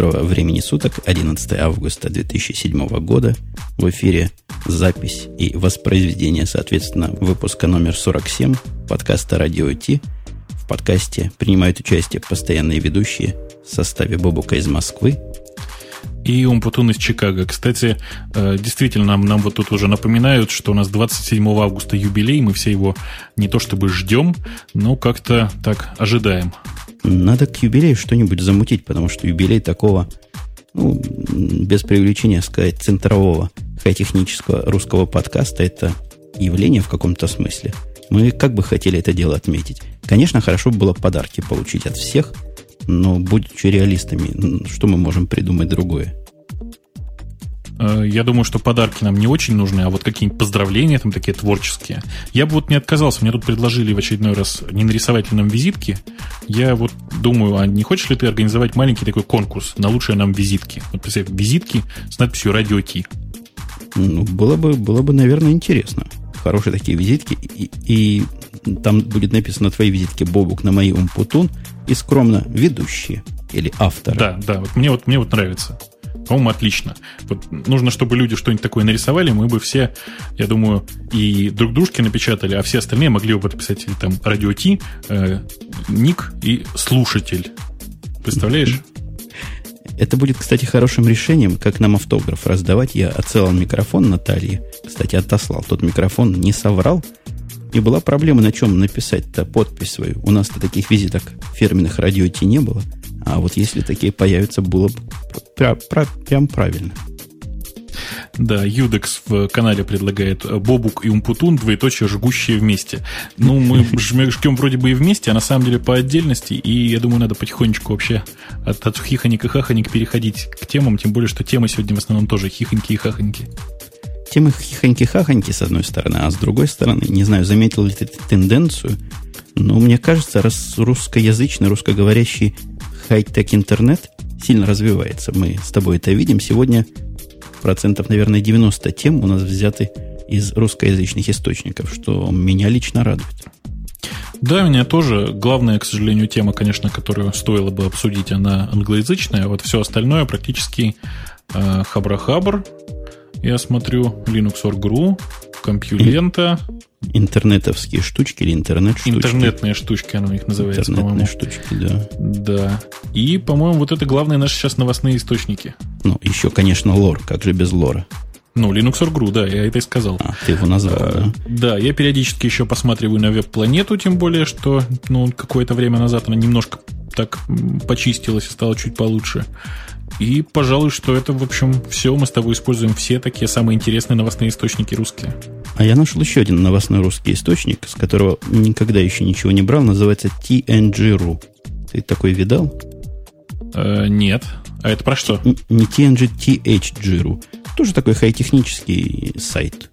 Доброго времени суток, 11 августа 2007 года. В эфире запись и воспроизведение, соответственно, выпуска номер 47 подкаста «Радио Ти». В подкасте принимают участие постоянные ведущие в составе Бобука из Москвы, и Умпутун из Чикаго. Кстати, э, действительно, нам, нам вот тут уже напоминают, что у нас 27 августа юбилей, мы все его не то чтобы ждем, но как-то так ожидаем. Надо к юбилею что-нибудь замутить, потому что юбилей такого, ну, без привлечения сказать, центрового хай-технического русского подкаста, это явление в каком-то смысле. Мы как бы хотели это дело отметить. Конечно, хорошо было подарки получить от всех – но будучи реалистами, что мы можем придумать другое? Э, я думаю, что подарки нам не очень нужны, а вот какие-нибудь поздравления там такие творческие. Я бы вот не отказался, мне тут предложили в очередной раз не нарисовать ли нам визитки. Я вот думаю, а не хочешь ли ты организовать маленький такой конкурс на лучшие нам визитки? Вот представь, визитки с надписью «Радио Ти». Ну, было бы, было бы, наверное, интересно. Хорошие такие визитки. И, и там будет написано на твоей визитке Бобук, на моей Умпутун, и скромно ведущие или авторы. Да, да, вот мне вот, мне вот нравится. По-моему, отлично. Вот нужно, чтобы люди что-нибудь такое нарисовали, мы бы все, я думаю, и друг дружке напечатали, а все остальные могли бы подписать там радио Ти, э, ник и слушатель. Представляешь? Это будет, кстати, хорошим решением, как нам автограф раздавать. Я отсылал микрофон Наталье. Кстати, отослал. Тот микрофон не соврал. И была проблема, на чем написать-то подпись свою. У нас-то таких визиток фирменных радио Ти не было. А вот если такие появятся, было бы прям, прям правильно. Да, Юдекс в канале предлагает Бобук и Умпутун, двоеточие, жгущие вместе. Ну, мы жмем вроде бы и вместе, а на самом деле по отдельности, и я думаю, надо потихонечку вообще от, от хихоник и хахоник переходить к темам, тем более, что темы сегодня в основном тоже хихоньки и хахоньки темы хихоньки-хахоньки, с одной стороны, а с другой стороны, не знаю, заметил ли ты тенденцию, но мне кажется, раз русскоязычный, русскоговорящий хай-тек интернет сильно развивается, мы с тобой это видим, сегодня процентов, наверное, 90 тем у нас взяты из русскоязычных источников, что меня лично радует. Да, меня тоже. Главная, к сожалению, тема, конечно, которую стоило бы обсудить, она англоязычная. Вот все остальное практически э, хабра-хабр, я смотрю Linux.org.ru, компьюлента. Интернетовские штучки или интернет-штучки? Интернетные штучки, оно у них называется, Интернетные штучки, да. Да. И, по-моему, вот это главные наши сейчас новостные источники. Ну, еще, конечно, лор. Как же без лора? Ну, Linux.org.ru, да, я это и сказал. А, ты его назвал, а, да? Да, я периодически еще посматриваю на веб-планету, тем более, что, ну, какое-то время назад она немножко так почистилась и стала чуть получше. И, пожалуй, что это, в общем, все. Мы с тобой используем все такие самые интересные новостные источники русские. А я нашел еще один новостной русский источник, с которого никогда еще ничего не брал. Называется TNG.ru. Ты такой видал? Э, нет. А это про что? Не TNG, THG.ru. Тоже такой хай-технический сайт.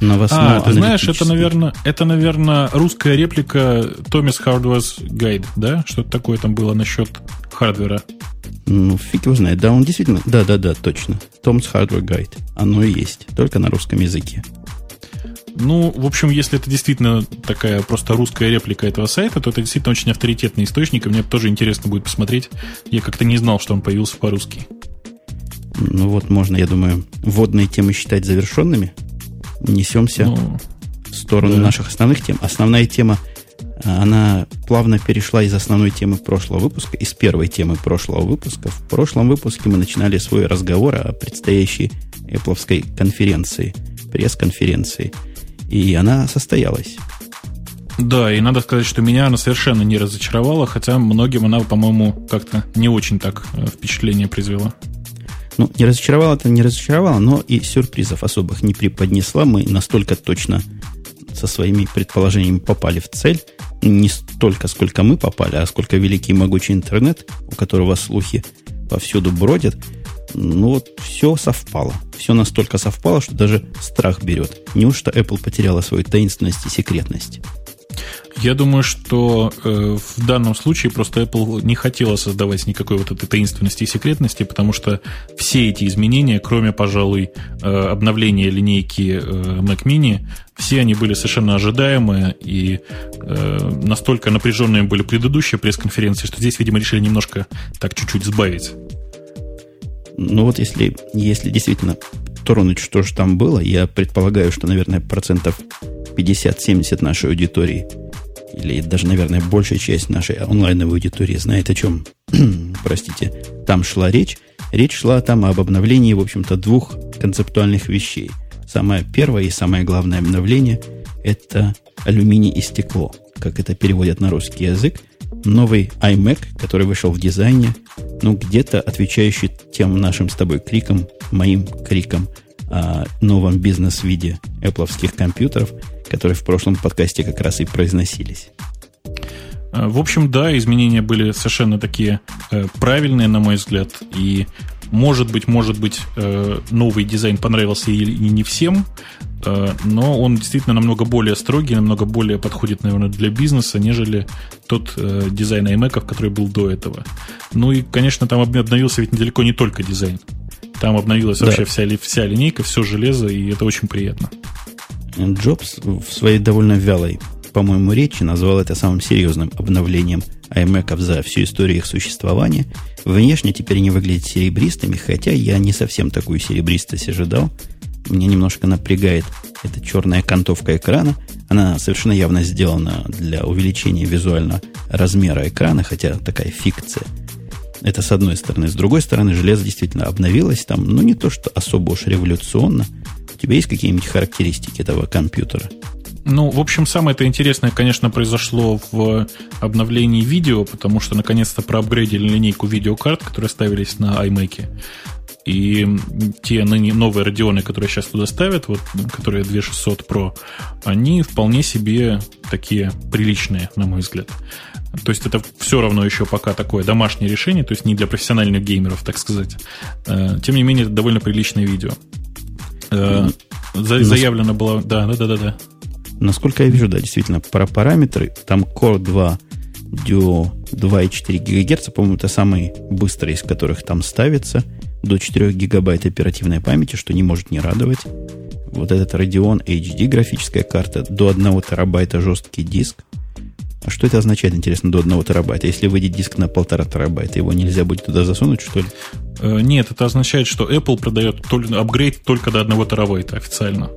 Новостной а, ты знаешь, это, наверное, это, наверное, русская реплика Thomas Hardware's Guide, да? Что-то такое там было насчет хардвера. Ну, фиг его знает. Да, он действительно... Да-да-да, точно. Tom's Hardware Guide. Оно и есть. Только на русском языке. Ну, в общем, если это действительно такая просто русская реплика этого сайта, то это действительно очень авторитетный источник, и мне тоже интересно будет посмотреть. Я как-то не знал, что он появился по-русски. Ну вот, можно, я думаю, вводные темы считать завершенными. Несемся ну, в сторону да. наших основных тем. Основная тема она плавно перешла из основной темы прошлого выпуска, из первой темы прошлого выпуска. В прошлом выпуске мы начинали свой разговор о предстоящей Apple конференции, пресс-конференции. И она состоялась. Да, и надо сказать, что меня она совершенно не разочаровала, хотя многим она, по-моему, как-то не очень так э, впечатление произвела. Ну, не разочаровала это не разочаровала, но и сюрпризов особых не преподнесла. Мы настолько точно со своими предположениями попали в цель. Не столько, сколько мы попали, а сколько великий и могучий интернет, у которого слухи повсюду бродят. Ну вот все совпало. Все настолько совпало, что даже страх берет. Неужто Apple потеряла свою таинственность и секретность? Я думаю, что э, в данном случае просто Apple не хотела создавать никакой вот этой таинственности и секретности, потому что все эти изменения, кроме, пожалуй, э, обновления линейки э, Mac Mini, все они были совершенно ожидаемые и э, настолько напряженные были предыдущие пресс-конференции, что здесь, видимо, решили немножко так чуть-чуть сбавить. Ну вот если, если действительно тронуть, что же там было, я предполагаю, что, наверное, процентов 50-70 нашей аудитории, или даже, наверное, большая часть нашей онлайновой аудитории знает, о чем, простите, там шла речь. Речь шла там об обновлении, в общем-то, двух концептуальных вещей. Самое первое и самое главное обновление – это алюминий и стекло, как это переводят на русский язык. Новый iMac, который вышел в дизайне, ну, где-то отвечающий тем нашим с тобой крикам, моим крикам о новом бизнес-виде Apple компьютеров, которые в прошлом подкасте как раз и произносились. Э, в общем, да, изменения были совершенно такие э, правильные, на мой взгляд, и может быть, может быть, э, новый дизайн понравился и, не всем, но он действительно намного более строгий, намного более подходит, наверное, для бизнеса, нежели тот дизайн iMac, который был до этого. Ну и, конечно, там обновился ведь недалеко не только дизайн. Там обновилась да. вообще вся, вся линейка, все железо, и это очень приятно. Джобс в своей довольно вялой, по-моему, речи назвал это самым серьезным обновлением iMac за всю историю их существования. Внешне теперь они выглядят серебристыми, хотя я не совсем такую серебристость ожидал. Мне немножко напрягает эта черная кантовка экрана. Она совершенно явно сделана для увеличения визуального размера экрана, хотя такая фикция. Это с одной стороны. С другой стороны, железо действительно обновилось там, ну не то, что особо уж революционно. У тебя есть какие-нибудь характеристики этого компьютера? Ну, в общем, самое это интересное, конечно, произошло в обновлении видео, потому что наконец-то проапгрейдили линейку видеокарт, которые ставились на iMac. И те ныне новые радионы, которые сейчас туда ставят, вот, которые 2600 Pro, они вполне себе такие приличные, на мой взгляд. То есть это все равно еще пока такое домашнее решение, то есть не для профессиональных геймеров, так сказать. Э, тем не менее, это довольно приличное видео. Э, заявлено было... Да, да, да, да, да. Насколько я вижу, да, действительно, про параметры, там Core 2 Duo 2,4 ГГц, по-моему, это самый быстрый из которых там ставится, до 4 гигабайт оперативной памяти, что не может не радовать. Вот этот Radeon HD графическая карта, до 1 терабайта жесткий диск. А что это означает, интересно, до 1 терабайта? Если выйдет диск на 1,5 терабайта, его нельзя будет туда засунуть, что ли? Э, нет, это означает, что Apple продает апгрейд только до 1 терабайта официально.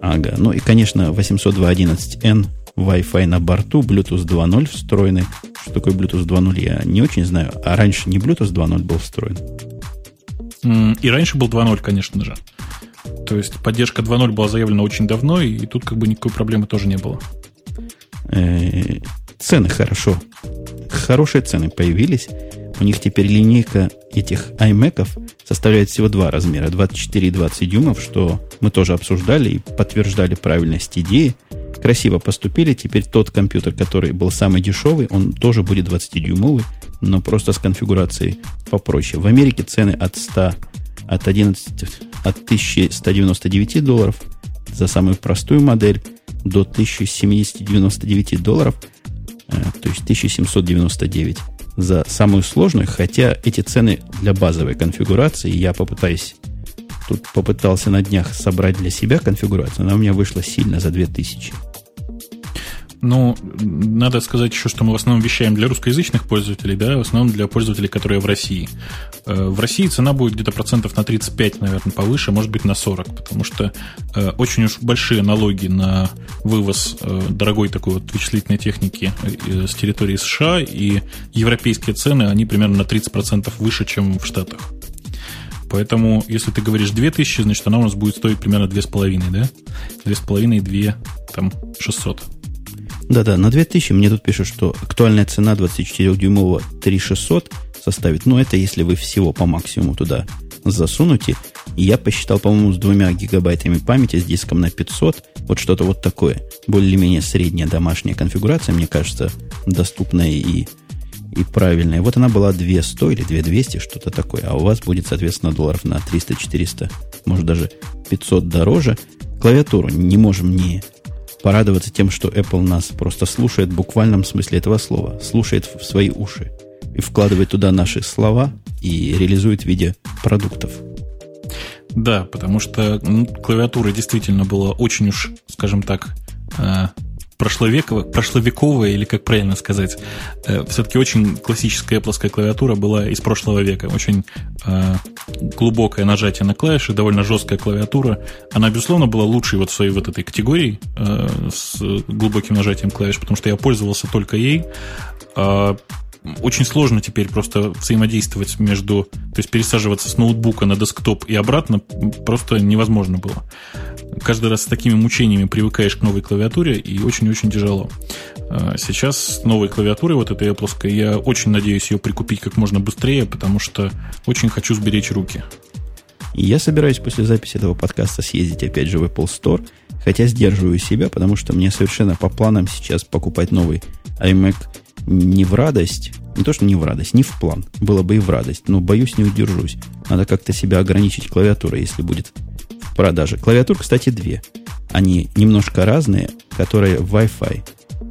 Ага, ну и, конечно, 802.11n Wi-Fi на борту, Bluetooth 2.0 встроенный. Что такое Bluetooth 2.0, я не очень знаю. А раньше не Bluetooth 2.0 был встроен? И раньше был 2.0, конечно же. То есть поддержка 2.0 была заявлена очень давно, и тут как бы никакой проблемы тоже не было. Э, цены хорошо. Хорошие цены появились. У них теперь линейка этих iMac составляет всего два размера, 24 и 20 дюймов, что мы тоже обсуждали и подтверждали правильность идеи. Красиво поступили. Теперь тот компьютер, который был самый дешевый, он тоже будет 20-дюймовый, но просто с конфигурацией попроще. В Америке цены от 100, от 11, от 1199 долларов за самую простую модель до 1799 долларов, э, то есть 1799 за самую сложную, хотя эти цены для базовой конфигурации, я попытаюсь, тут попытался на днях собрать для себя конфигурацию, она у меня вышла сильно за 2000. Ну, надо сказать еще, что мы в основном вещаем для русскоязычных пользователей, да, в основном для пользователей, которые в России. Э, в России цена будет где-то процентов на 35, наверное, повыше, может быть, на 40, потому что э, очень уж большие налоги на вывоз э, дорогой такой вот вычислительной техники с территории США, и европейские цены, они примерно на 30% выше, чем в Штатах. Поэтому, если ты говоришь 2000, значит, она у нас будет стоить примерно 2,5, да? 2,5 и 2, там, 600. Да-да, на 2000 мне тут пишут, что актуальная цена 24-дюймового 3600 составит, ну, это если вы всего по максимуму туда засунете. Я посчитал, по-моему, с двумя гигабайтами памяти, с диском на 500, вот что-то вот такое. Более-менее средняя домашняя конфигурация, мне кажется, доступная и, и правильная. Вот она была 200 или 2200, что-то такое. А у вас будет, соответственно, долларов на 300-400, может даже 500 дороже. Клавиатуру не можем не порадоваться тем, что Apple нас просто слушает в буквальном смысле этого слова, слушает в свои уши и вкладывает туда наши слова и реализует в виде продуктов. Да, потому что ну, клавиатура действительно была очень уж, скажем так, э, прошловековая, прошловековая, или как правильно сказать, э, все-таки очень классическая Apple клавиатура была из прошлого века. Очень э, глубокое нажатие на клавиши, довольно жесткая клавиатура. Она, безусловно, была лучшей вот в своей вот этой категории э, с глубоким нажатием клавиш, потому что я пользовался только ей. А очень сложно теперь просто взаимодействовать между, то есть пересаживаться с ноутбука на десктоп и обратно просто невозможно было. Каждый раз с такими мучениями привыкаешь к новой клавиатуре, и очень-очень тяжело. А сейчас новой клавиатурой, вот этой Apple, я очень надеюсь ее прикупить как можно быстрее, потому что очень хочу сберечь руки. Я собираюсь после записи этого подкаста съездить опять же в Apple Store, хотя сдерживаю себя, потому что мне совершенно по планам сейчас покупать новый iMac не в радость, не то, что не в радость, не в план. Было бы и в радость, но боюсь, не удержусь. Надо как-то себя ограничить клавиатурой, если будет в продаже. Клавиатур, кстати, две. Они немножко разные, которые Wi-Fi.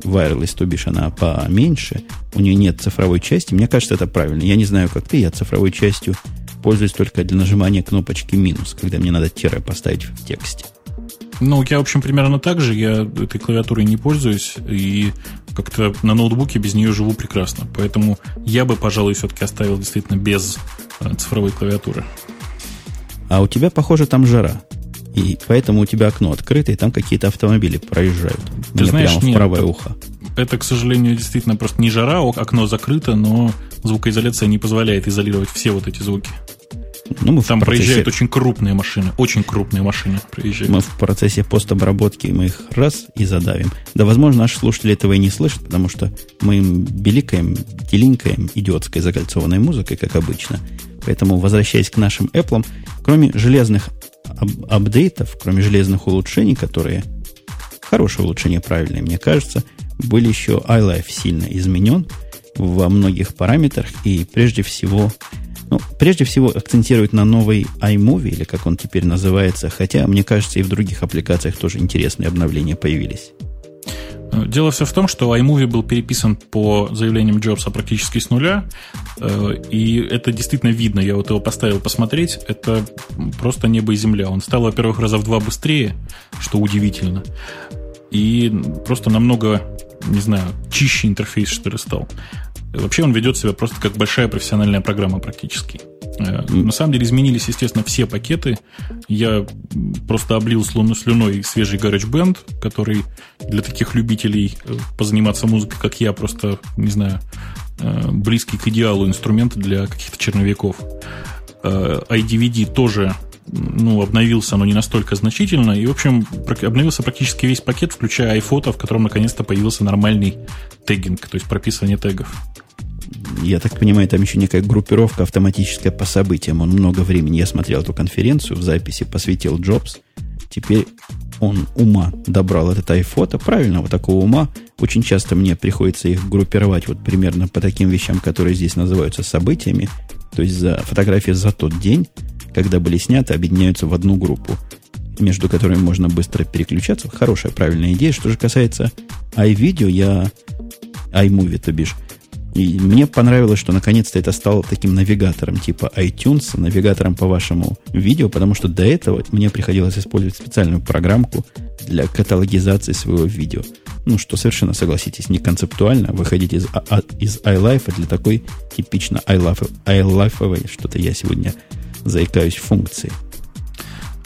Wireless, то бишь она поменьше. У нее нет цифровой части. Мне кажется, это правильно. Я не знаю, как ты, я цифровой частью пользуюсь только для нажимания кнопочки минус, когда мне надо тире поставить в тексте. Ну, я, в общем, примерно так же. Я этой клавиатурой не пользуюсь, и как-то на ноутбуке без нее живу прекрасно. Поэтому я бы, пожалуй, все-таки оставил действительно без э, цифровой клавиатуры. А у тебя, похоже, там жара. И поэтому у тебя окно открыто, и там какие-то автомобили проезжают. Ты знаешь, прямо нет, в правое это, ухо. Это, к сожалению, действительно просто не жара, окно закрыто, но звукоизоляция не позволяет изолировать все вот эти звуки. Ну, мы Там процессе... проезжают очень крупные машины, очень крупные машины проезжают. Мы в процессе постобработки мы их раз и задавим. Да, возможно, наши слушатели этого и не слышат, потому что мы им беликаем, делинкаем идиотской закольцованной музыкой, как обычно. Поэтому, возвращаясь к нашим Apple, кроме железных ап- апдейтов, кроме железных улучшений, которые хорошее улучшение, правильное, мне кажется, были еще iLife сильно изменен во многих параметрах, и прежде всего ну, прежде всего, акцентирует на новый iMovie, или как он теперь называется, хотя, мне кажется, и в других аппликациях тоже интересные обновления появились. Дело все в том, что iMovie был переписан по заявлениям Джобса практически с нуля, э, и это действительно видно. Я вот его поставил посмотреть, это просто небо и земля. Он стал, во-первых, раза в два быстрее, что удивительно, и просто намного, не знаю, чище интерфейс, что ли, стал. Вообще он ведет себя просто как большая профессиональная программа практически. Э, на самом деле изменились, естественно, все пакеты. Я просто облил слону слюной свежий GarageBand, который для таких любителей э, позаниматься музыкой, как я, просто, не знаю, э, близкий к идеалу инструмент для каких-то черновиков. iDVD тоже ну, обновился, но не настолько значительно. И, в общем, обновился практически весь пакет, включая iPhoto, в котором наконец-то появился нормальный тегинг, то есть прописывание тегов. Я так понимаю, там еще некая группировка автоматическая по событиям. Он много времени, я смотрел эту конференцию, в записи посвятил Джобс. Теперь он ума добрал этот айфото, правильного такого ума. Очень часто мне приходится их группировать вот примерно по таким вещам, которые здесь называются событиями. То есть за фотографии за тот день, когда были сняты, объединяются в одну группу, между которыми можно быстро переключаться. Хорошая, правильная идея. Что же касается iVideo, я iMovie, то бишь, и мне понравилось, что наконец-то это стало таким навигатором типа iTunes, навигатором по вашему видео, потому что до этого мне приходилось использовать специальную программку для каталогизации своего видео. Ну, что совершенно, согласитесь, не концептуально выходить из, а, а из iLife для такой типично iLife, что-то я сегодня заикаюсь функции.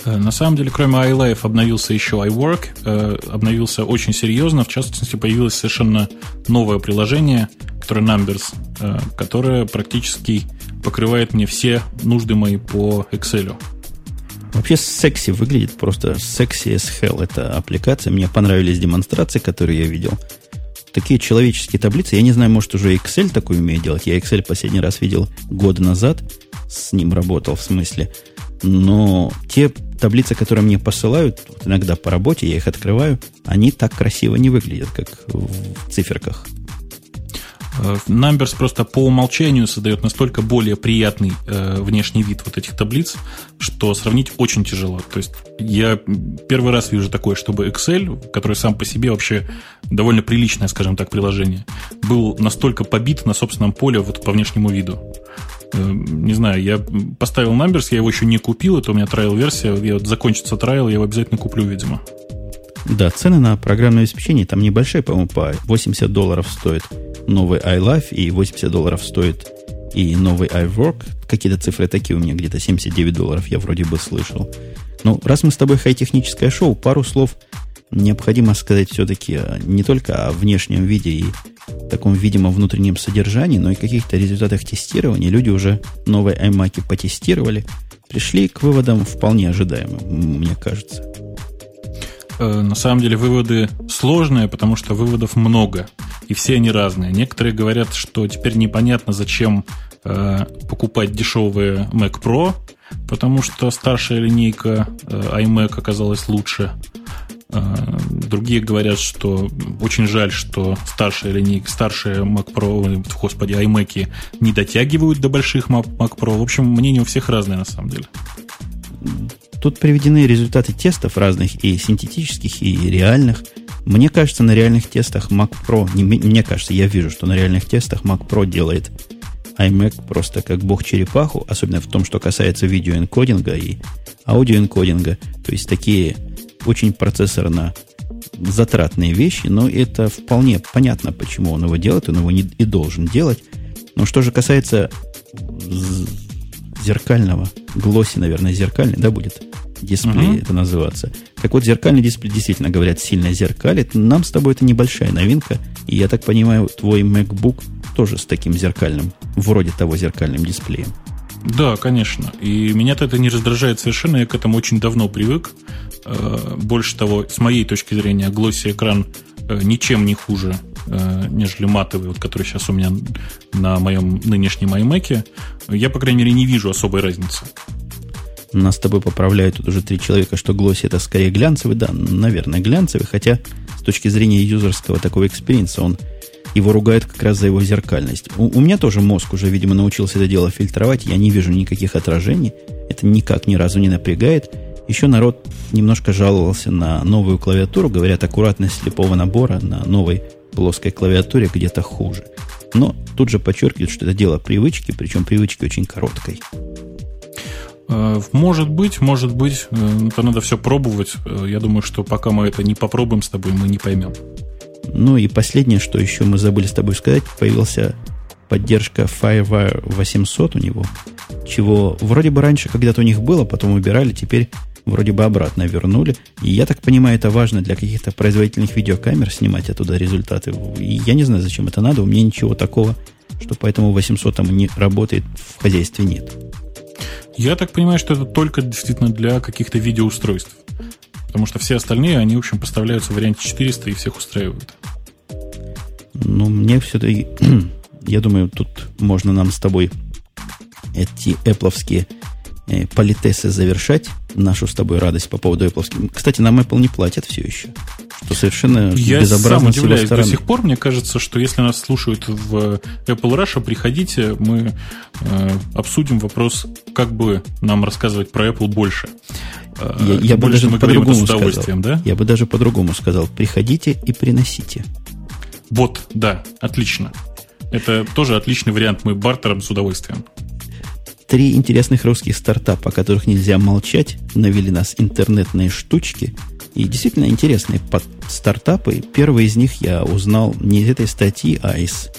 Э, на самом деле, кроме iLife обновился еще iWork, э, обновился очень серьезно. В частности, появилось совершенно новое приложение, которое Numbers, э, которое практически покрывает мне все нужды мои по Excel. Вообще секси выглядит просто секси as hell. Это аппликация. Мне понравились демонстрации, которые я видел. Такие человеческие таблицы. Я не знаю, может, уже Excel такой умеет делать. Я Excel последний раз видел год назад. С ним работал, в смысле. Но те таблицы, которые мне посылают, иногда по работе, я их открываю, они так красиво не выглядят, как в циферках. Э, Numbers просто по умолчанию создает настолько более приятный э, внешний вид вот этих таблиц, что сравнить очень тяжело. То есть я первый раз вижу такое, чтобы Excel, который сам по себе вообще довольно приличное, скажем так, приложение, был настолько побит на собственном поле вот по внешнему виду. Э, не знаю, я поставил Numbers, я его еще не купил, это у меня трайл-версия, я вот закончится трайл, я его обязательно куплю, видимо. Да, цены на программное обеспечение там небольшие, по-моему, по 80 долларов стоит новый iLife и 80 долларов стоит и новый iWork. Какие-то цифры такие у меня, где-то 79 долларов я вроде бы слышал. Ну, раз мы с тобой хай-техническое шоу, пару слов необходимо сказать все-таки не только о внешнем виде и таком видимо внутреннем содержании, но и каких-то результатах тестирования. Люди уже новые iMac потестировали, пришли к выводам вполне ожидаемым, мне кажется. Э, на самом деле выводы сложные, потому что выводов много, и все они разные. Некоторые говорят, что теперь непонятно, зачем э, покупать дешевые Mac Pro, потому что старшая линейка э, iMac оказалась лучше. Другие говорят, что очень жаль, что старшая линейка, старшие Mac Pro, господи, iMac не дотягивают до больших Mac Pro. В общем, мнения у всех разные на самом деле. Тут приведены результаты тестов разных и синтетических, и реальных. Мне кажется, на реальных тестах Mac Pro, не, мне кажется, я вижу, что на реальных тестах Mac Pro делает iMac просто как бог черепаху, особенно в том, что касается видеоэнкодинга и аудиоэнкодинга. То есть такие очень процессорно затратные вещи, но это вполне понятно, почему он его делает, он его не, и должен делать. Но что же касается зеркального, глосси, наверное, зеркальный, да, будет дисплей uh-huh. это называться. Так вот, зеркальный дисплей действительно, говорят, сильно зеркалит. Нам с тобой это небольшая новинка. И я так понимаю, твой MacBook тоже с таким зеркальным, вроде того зеркальным дисплеем. Да, конечно. И меня-то это не раздражает совершенно. Я к этому очень давно привык. Э, больше того, с моей точки зрения, глосси экран э, ничем не хуже, нежели матовый, вот, который сейчас у меня на моем нынешнем iMac. Я, по крайней мере, не вижу особой разницы. Нас с тобой поправляют тут уже три человека, что glossy это скорее глянцевый. Да, наверное, глянцевый, хотя с точки зрения юзерского такого experience а он его ругают как раз за его зеркальность. У, у меня тоже мозг уже, видимо, научился это дело фильтровать. Я не вижу никаких отражений. Это никак ни разу не напрягает. Еще народ немножко жаловался на новую клавиатуру. Говорят, аккуратность слепого набора на новой плоской клавиатуре где-то хуже. Но тут же подчеркивают, что это дело привычки, причем привычки очень короткой. Э, может быть, может быть. Это надо все пробовать. Э, я думаю, что пока мы это не попробуем с тобой, мы не поймем. Ну и последнее, что еще мы забыли с тобой сказать, появился поддержка FireWire 800 у него, чего вроде бы раньше когда-то у них было, потом убирали, теперь вроде бы обратно вернули. И я так понимаю, это важно для каких-то производительных видеокамер снимать оттуда результаты. И я не знаю, зачем это надо, у меня ничего такого, что поэтому 800 там не работает в хозяйстве нет. Я так понимаю, что это только действительно для каких-то видеоустройств. Потому что все остальные, они, в общем, поставляются в варианте 400 и всех устраивают. Ну, мне все-таки... Я думаю, тут можно нам с тобой эти эпловские э, политесы завершать. Нашу с тобой радость по поводу Apple. Кстати, нам Apple не платят все еще. Что совершенно Я безобразно сам удивляюсь до сих пор. Мне кажется, что если нас слушают в Apple Russia, приходите, мы э, обсудим вопрос, как бы нам рассказывать про Apple больше. Я, я бы даже по-другому сказал. Да? Я бы даже по-другому сказал. Приходите и приносите. Вот, да, отлично. Это тоже отличный вариант. Мы бартером с удовольствием. Три интересных русских стартапа, о которых нельзя молчать, навели нас интернетные штучки. И действительно интересные стартапы. Первый из них я узнал не из этой статьи, а из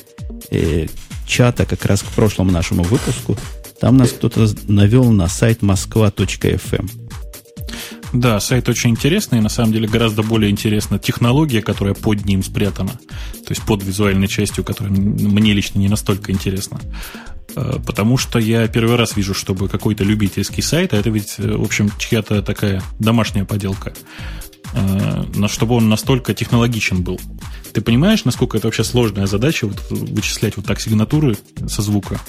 э, чата как раз к прошлому нашему выпуску. Там нас кто-то навел на сайт москва.фм. Да, сайт очень интересный, и на самом деле гораздо более интересна технология, которая под ним спрятана, то есть под визуальной частью, которая мне лично не настолько интересна. Э, потому что я первый раз вижу, чтобы какой-то любительский сайт, а это ведь, э, в общем, чья-то такая домашняя поделка, э, но чтобы он настолько технологичен был. Ты понимаешь, насколько это вообще сложная задача вот, вычислять вот так сигнатуры со звука?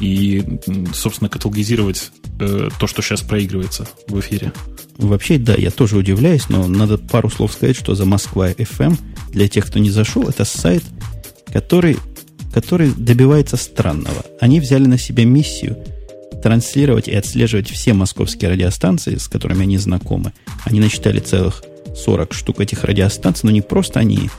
и, собственно, каталогизировать э, то, что сейчас проигрывается в эфире. Вообще, да, я тоже удивляюсь, но надо пару слов сказать, что за Москва FM, для тех, кто не зашел, это сайт, который, который добивается странного. Они взяли на себя миссию транслировать и отслеживать все московские радиостанции, с которыми они знакомы. Они насчитали целых 40 штук этих радиостанций, но не просто они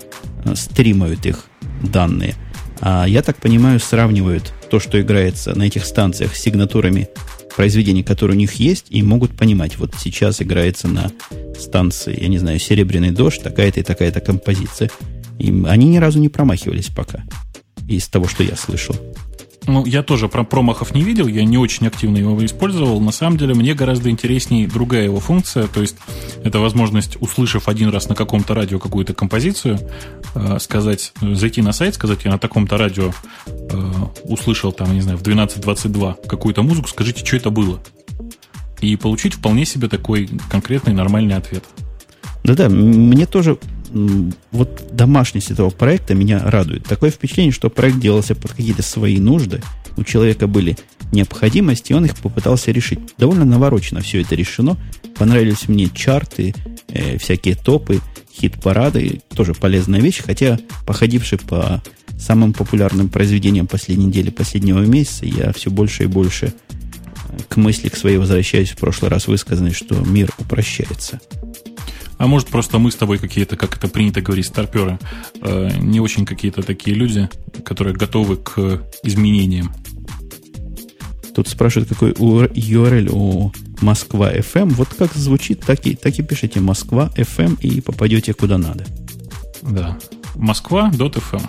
э, стримают их данные, а я так понимаю, сравнивают то, что играется на этих станциях с сигнатурами произведения, которые у них есть, и могут понимать, вот сейчас играется на станции, я не знаю, «Серебряный дождь», такая-то и такая-то композиция. И они ни разу не промахивались пока из того, что я слышал. Ну, я тоже про промахов не видел, я не очень активно его использовал. На самом деле, мне гораздо интереснее другая его функция, то есть это возможность, услышав один раз на каком-то радио какую-то композицию, э, сказать, зайти на сайт, сказать, я на таком-то радио э, услышал, там, не знаю, в 12.22 какую-то музыку, скажите, что это было. И получить вполне себе такой конкретный нормальный ответ. Да-да, мне тоже вот домашность этого проекта меня радует. Такое впечатление, что проект делался под какие-то свои нужды. У человека были необходимости, и он их попытался решить. Довольно наворочено все это решено. Понравились мне чарты, э, всякие топы, хит-парады. Тоже полезная вещь, хотя, походивший по самым популярным произведениям последней недели, последнего месяца, я все больше и больше к мысли к своей возвращаюсь в прошлый раз высказанной, что мир упрощается. А может, просто мы с тобой какие-то, как это принято говорить, старперы, э, не очень какие-то такие люди, которые готовы к изменениям. Тут спрашивают, какой URL у Москва FM. Вот как звучит, так и, так и пишите Москва FM и попадете куда надо. Да. Москва.fm.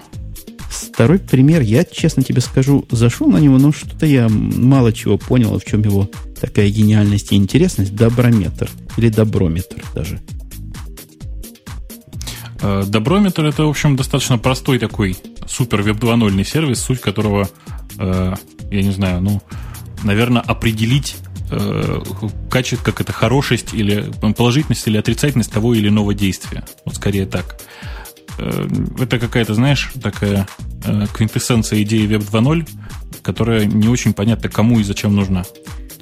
Второй пример, я честно тебе скажу, зашел на него, но что-то я мало чего понял, в чем его такая гениальность и интересность. Доброметр или доброметр даже. Э, Доброметр это, в общем, достаточно простой такой супер веб 2.0 сервис, суть которого, э, я не знаю, ну, наверное, определить э, качество, как это хорошесть или положительность или отрицательность того или иного действия. Вот скорее так. Это какая-то, знаешь, такая квинтэссенция идеи Web 2.0, которая не очень понятна, кому и зачем нужна.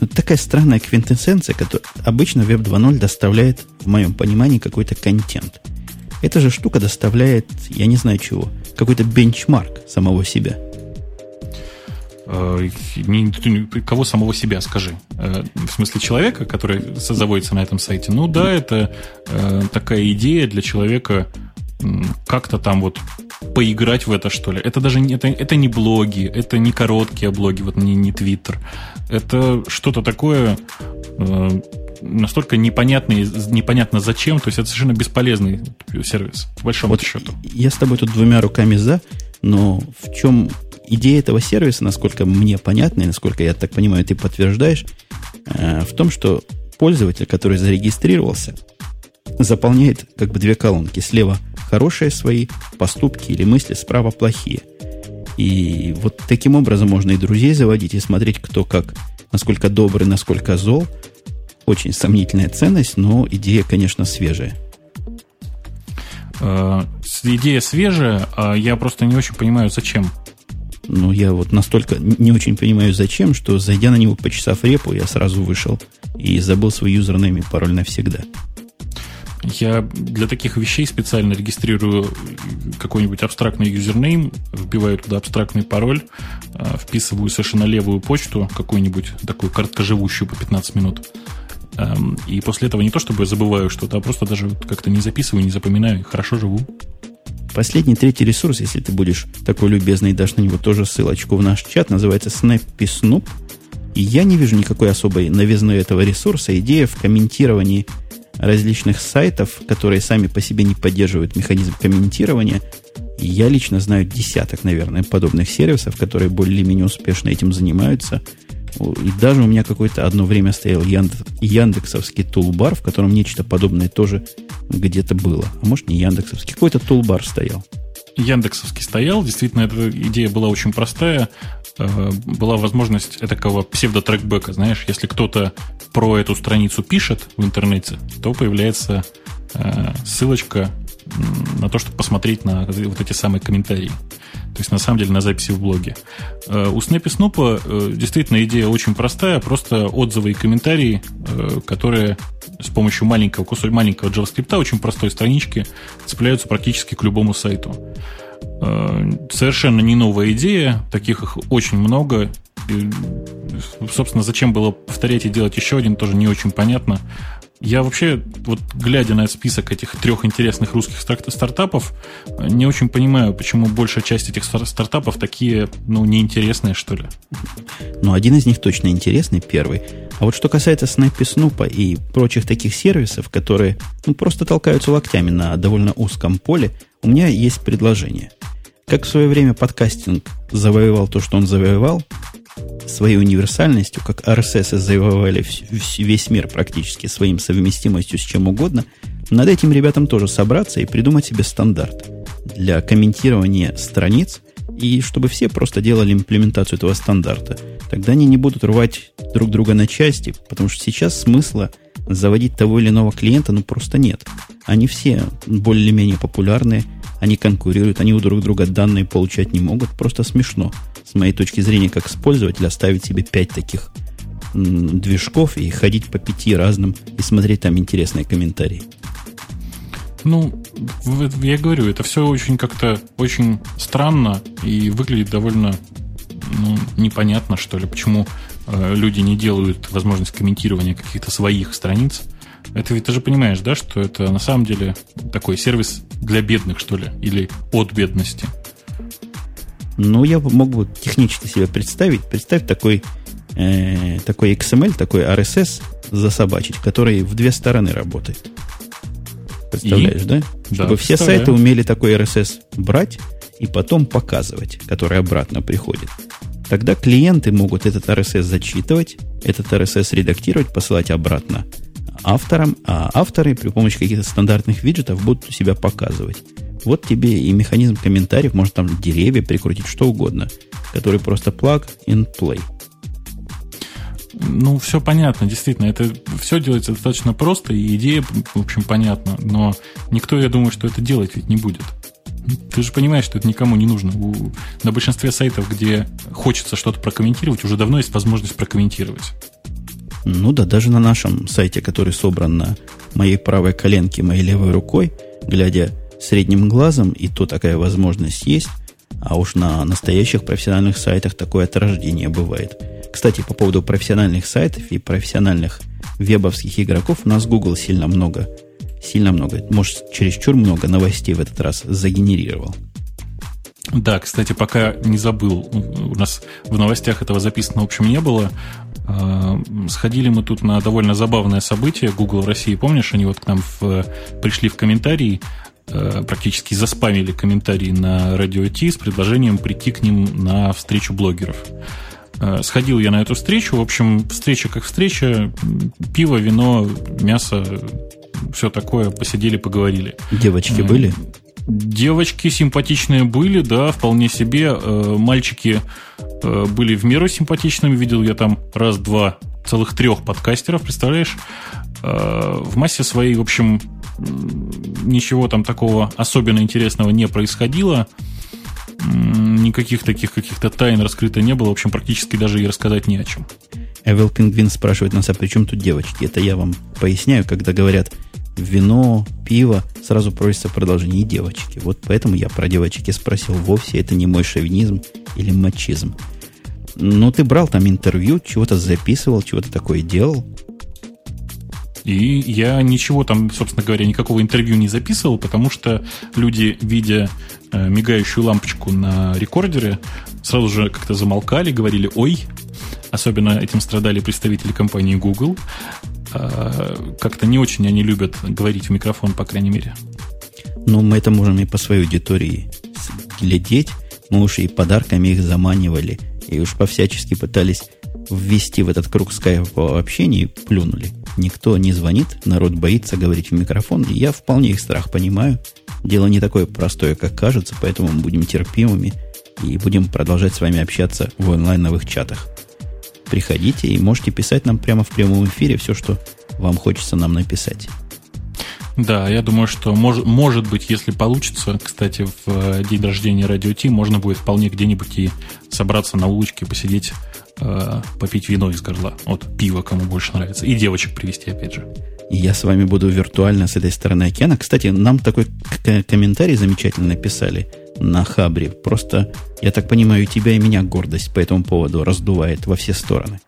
Тут такая странная квинтэссенция, которая обычно Web 2.0 доставляет, в моем понимании, какой-то контент – эта же штука доставляет, я не знаю чего, какой-то бенчмарк самого себя. Э, кого самого себя, скажи? Э, в смысле человека, который заводится на этом сайте? Ну да, это э, такая идея для человека как-то там вот поиграть в это, что ли. Это даже не, это, это не блоги, это не короткие блоги, вот не, не Твиттер. Это что-то такое настолько непонятный, непонятно зачем, то есть это совершенно бесполезный сервис, по большому вот счету. Я с тобой тут двумя руками за, но в чем идея этого сервиса, насколько мне понятно, и насколько я так понимаю, ты подтверждаешь, э, в том, что пользователь, который зарегистрировался, заполняет как бы две колонки. Слева хорошие свои поступки или мысли, справа плохие. И вот таким образом можно и друзей заводить, и смотреть, кто как, насколько добрый, насколько зол – очень сомнительная ценность, но идея, конечно, свежая. Э, идея свежая, а я просто не очень понимаю, зачем. Ну, я вот настолько не очень понимаю, зачем, что, зайдя на него, почесав репу, я сразу вышел и забыл свой username и пароль навсегда. Я для таких вещей специально регистрирую какой-нибудь абстрактный username, вбиваю туда абстрактный пароль, э, вписываю совершенно левую почту, какую-нибудь такую короткоживущую по 15 минут, и после этого не то чтобы забываю что-то, а просто даже как-то не записываю, не запоминаю, и хорошо живу. Последний третий ресурс, если ты будешь такой любезный, дашь на него тоже ссылочку в наш чат, называется Snappy Snoop. И я не вижу никакой особой новизны этого ресурса. Идея в комментировании различных сайтов, которые сами по себе не поддерживают механизм комментирования. Я лично знаю десяток, наверное, подобных сервисов, которые более-менее успешно этим занимаются – и даже у меня какое-то одно время стоял Яндекс, Яндексовский тулбар, в котором нечто подобное тоже где-то было. А может, не Яндексовский, какой-то тулбар стоял. Яндексовский стоял. Действительно, эта идея была очень простая. Э, была возможность такого псевдотрекбека. Знаешь, если кто-то про эту страницу пишет в интернете, то появляется э, ссылочка на то, чтобы посмотреть на вот эти самые комментарии. То есть, на самом деле, на записи в блоге. Э, у Snappy Snoop э, действительно идея очень простая, просто отзывы и комментарии, э, которые с помощью маленького кусочка, маленького JavaScript, очень простой странички, цепляются практически к любому сайту. Совершенно не новая идея, таких их очень много. И, собственно, зачем было повторять и делать еще один, тоже не очень понятно. Я вообще, вот глядя на список этих трех интересных русских стартапов, не очень понимаю, почему большая часть этих стартапов такие, ну, неинтересные, что ли. Ну, один из них точно интересный, первый. А вот что касается Снэппи Снупа и прочих таких сервисов, которые ну, просто толкаются локтями на довольно узком поле, у меня есть предложение. Как в свое время подкастинг завоевал то, что он завоевал, своей универсальностью, как RSS завоевали весь мир практически своим совместимостью с чем угодно, над этим ребятам тоже собраться и придумать себе стандарт для комментирования страниц, и чтобы все просто делали имплементацию этого стандарта. Тогда они не будут рвать друг друга на части, потому что сейчас смысла заводить того или иного клиента ну просто нет. Они все более-менее популярные, они конкурируют, они у друг друга данные получать не могут. Просто смешно с моей точки зрения, как с пользователя, оставить себе пять таких движков и ходить по пяти разным и смотреть там интересные комментарии. Ну, я говорю, это все очень как-то очень странно и выглядит довольно ну, непонятно, что ли, почему э, люди не делают возможность комментирования каких-то своих страниц. Это ведь ты же понимаешь, да, что это на самом деле такой сервис для бедных, что ли, или от бедности. Ну, я мог бы технически себе представить. Представь такой, э, такой XML, такой RSS засобачить, который в две стороны работает. Представляешь, и? да? Чтобы да, все сайты умели такой RSS брать и потом показывать, который обратно приходит. Тогда клиенты могут этот RSS зачитывать, этот RSS редактировать, посылать обратно авторам, а авторы при помощи каких-то стандартных виджетов будут себя показывать. Вот тебе и механизм комментариев, может там деревья прикрутить, что угодно, который просто plug and play. Ну, все понятно, действительно. Это все делается достаточно просто, и идея, в общем, понятна. Но никто, я думаю, что это делать ведь не будет. Ты же понимаешь, что это никому не нужно. У, на большинстве сайтов, где хочется что-то прокомментировать, уже давно есть возможность прокомментировать. Ну да, даже на нашем сайте, который собран на моей правой коленке, моей левой рукой, глядя средним глазом, и то такая возможность есть, а уж на настоящих профессиональных сайтах такое от бывает. Кстати, по поводу профессиональных сайтов и профессиональных вебовских игроков, у нас Google сильно много, сильно много, может, чересчур много новостей в этот раз загенерировал. Да, кстати, пока не забыл, у нас в новостях этого записано, в общем, не было. А, сходили мы тут на довольно забавное событие Google в России. Помнишь, они вот к нам в, пришли в комментарии Э, практически заспамили комментарии на Радио Ти с предложением прийти к ним на встречу блогеров. Э, сходил я на эту встречу. В общем, встреча как встреча. Пиво, вино, мясо, все такое. Посидели, поговорили. Девочки э, были? Девочки симпатичные были, да, вполне себе. Мальчики были в меру симпатичными. Видел я там раз-два целых трех подкастеров, представляешь? В массе своей, в общем, ничего там такого особенно интересного не происходило. Никаких таких каких-то тайн раскрыто не было. В общем, практически даже и рассказать не о чем. Эвел Пингвин спрашивает нас, а при чем тут девочки? Это я вам поясняю, когда говорят вино, пиво, сразу просится продолжение и девочки. Вот поэтому я про девочки спросил. Вовсе это не мой шовинизм или мачизм. Ну, ты брал там интервью, чего-то записывал, чего-то такое делал. И я ничего там, собственно говоря, никакого интервью не записывал, потому что люди, видя э, мигающую лампочку на рекордере, сразу же как-то замолкали, говорили «Ой!». Особенно этим страдали представители компании Google. Э, как-то не очень они любят говорить в микрофон, по крайней мере. Ну, мы это можем и по своей аудитории глядеть. Мы уж и подарками их заманивали, и уж по-всячески пытались ввести в этот круг скайпового общения и плюнули. Никто не звонит, народ боится говорить в микрофон, и я вполне их страх понимаю. Дело не такое простое, как кажется, поэтому мы будем терпимыми и будем продолжать с вами общаться в онлайновых чатах. Приходите и можете писать нам прямо в прямом эфире все, что вам хочется нам написать. Да, я думаю, что мож, может быть, если получится, кстати, в э, день рождения Радио Ти, можно будет вполне где-нибудь и собраться на улочке, посидеть э, попить вино из горла. Вот пиво кому больше нравится. И девочек привести, опять же. И я с вами буду виртуально с этой стороны океана. Кстати, нам такой комментарий замечательно написали на Хабре. Просто, я так понимаю, тебя и меня гордость по этому поводу раздувает во все стороны.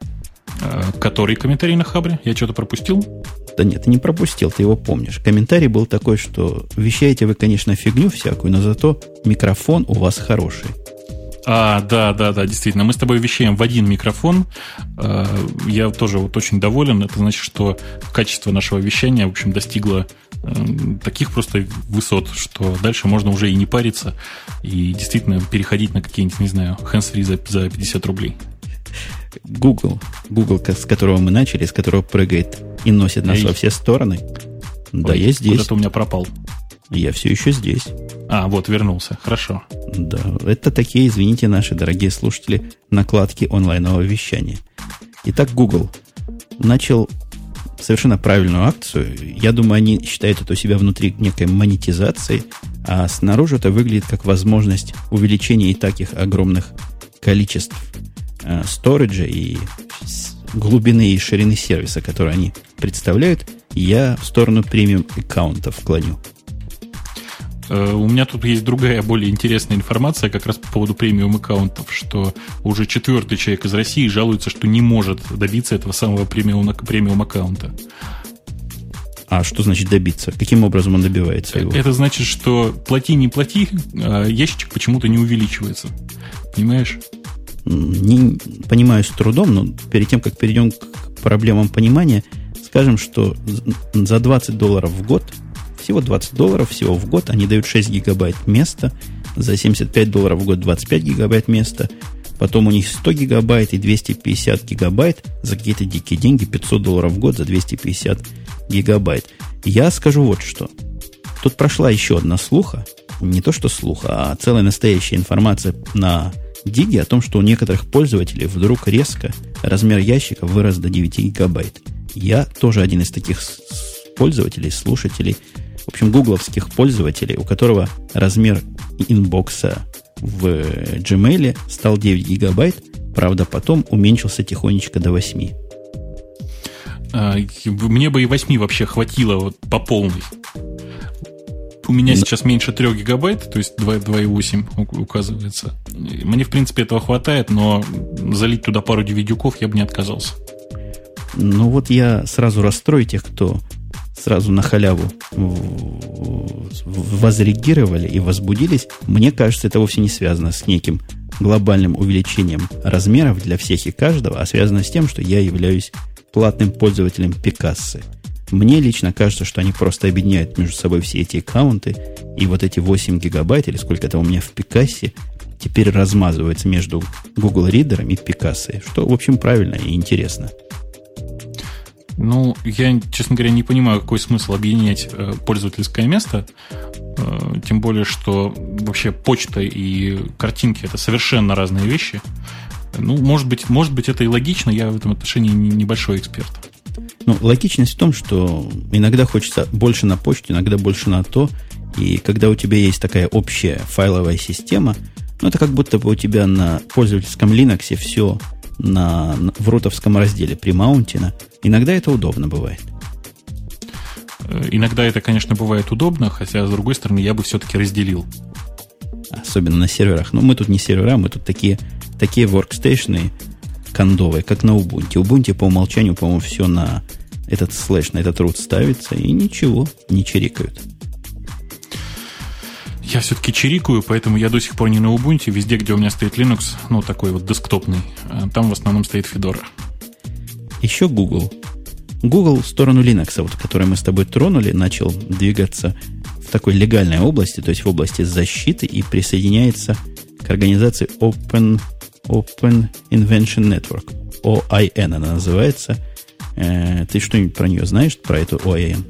Э, который комментарий на Хабре? Я что-то пропустил? Да нет, ты не пропустил, ты его помнишь. Комментарий был такой, что вещаете вы, конечно, фигню всякую, но зато микрофон у вас хороший. А, да, да, да, действительно. Мы с тобой вещаем в один микрофон. А, я тоже вот очень доволен. Это значит, что качество нашего вещания, в общем, достигло таких просто высот, что дальше можно уже и не париться, и действительно переходить на какие-нибудь, не знаю, hands-free за, за 50 рублей. Google, Google, с которого мы начали, с которого прыгает и носит нас Эй. во все стороны. Ой, да, я здесь. Куда-то у меня пропал. Я все еще здесь. А, вот, вернулся. Хорошо. Да, это такие, извините, наши дорогие слушатели, накладки онлайнового вещания. Итак, Google начал совершенно правильную акцию. Я думаю, они считают это у себя внутри некой монетизации, а снаружи это выглядит как возможность увеличения и таких огромных количеств э, сториджа и глубины и ширины сервиса, которые они представляют, я в сторону премиум аккаунтов клоню. Э, у меня тут есть другая, более интересная информация как раз по поводу премиум аккаунтов, что уже четвертый человек из России жалуется, что не может добиться этого самого премиум, премиум аккаунта. А что значит добиться? Каким образом он добивается его? Это значит, что плати, не плати, а ящичек почему-то не увеличивается. Понимаешь? Не понимаю с трудом, но перед тем, как перейдем к проблемам понимания, скажем, что за 20 долларов в год – всего 20 долларов, всего в год. Они дают 6 гигабайт места. За 75 долларов в год 25 гигабайт места. Потом у них 100 гигабайт и 250 гигабайт за какие-то дикие деньги. 500 долларов в год за 250 гигабайт. Я скажу вот что. Тут прошла еще одна слуха. Не то, что слуха, а целая настоящая информация на Диге о том, что у некоторых пользователей вдруг резко размер ящика вырос до 9 гигабайт. Я тоже один из таких пользователей, слушателей – в общем, гугловских пользователей, у которого размер инбокса в Gmail стал 9 гигабайт, правда, потом уменьшился тихонечко до 8. А, мне бы и 8 вообще хватило вот по полной. У меня Но... сейчас меньше 3 гигабайт, то есть 2,8 указывается. Мне, в принципе, этого хватает, но залить туда пару DVD я бы не отказался. Ну вот я сразу расстрою тех, кто сразу на халяву возреагировали и возбудились, мне кажется, это вовсе не связано с неким глобальным увеличением размеров для всех и каждого, а связано с тем, что я являюсь платным пользователем Пикассы. Мне лично кажется, что они просто объединяют между собой все эти аккаунты, и вот эти 8 гигабайт, или сколько это у меня в Пикассе, теперь размазывается между Google Reader и Пикассой, что, в общем, правильно и интересно. Ну, я, честно говоря, не понимаю, какой смысл объединять э, пользовательское место. Э, тем более, что вообще почта и картинки это совершенно разные вещи. Ну, может быть, может быть, это и логично, я в этом отношении небольшой эксперт. Ну, логичность в том, что иногда хочется больше на почту, иногда больше на то. И когда у тебя есть такая общая файловая система, ну, это как будто бы у тебя на пользовательском Linux все на, на, в рутовском разделе при маунтина. Иногда это удобно бывает. Э, иногда это, конечно, бывает удобно, хотя, с другой стороны, я бы все-таки разделил. Особенно на серверах. Но мы тут не сервера, мы тут такие, такие воркстейшны кондовые, как на Ubuntu. Ubuntu по умолчанию, по-моему, все на этот слэш, на этот root ставится, и ничего, не чирикают. Я все-таки чирикаю, поэтому я до сих пор не на Ubuntu. Везде, где у меня стоит Linux, ну, такой вот десктопный, э, там в основном стоит Fedora. Еще Google. Google в сторону Linux, вот, который мы с тобой тронули, начал двигаться в такой легальной области, то есть в области защиты, и присоединяется к организации Open, Open Invention Network. OIN она называется. Э, ты что-нибудь про нее знаешь, про эту OIN?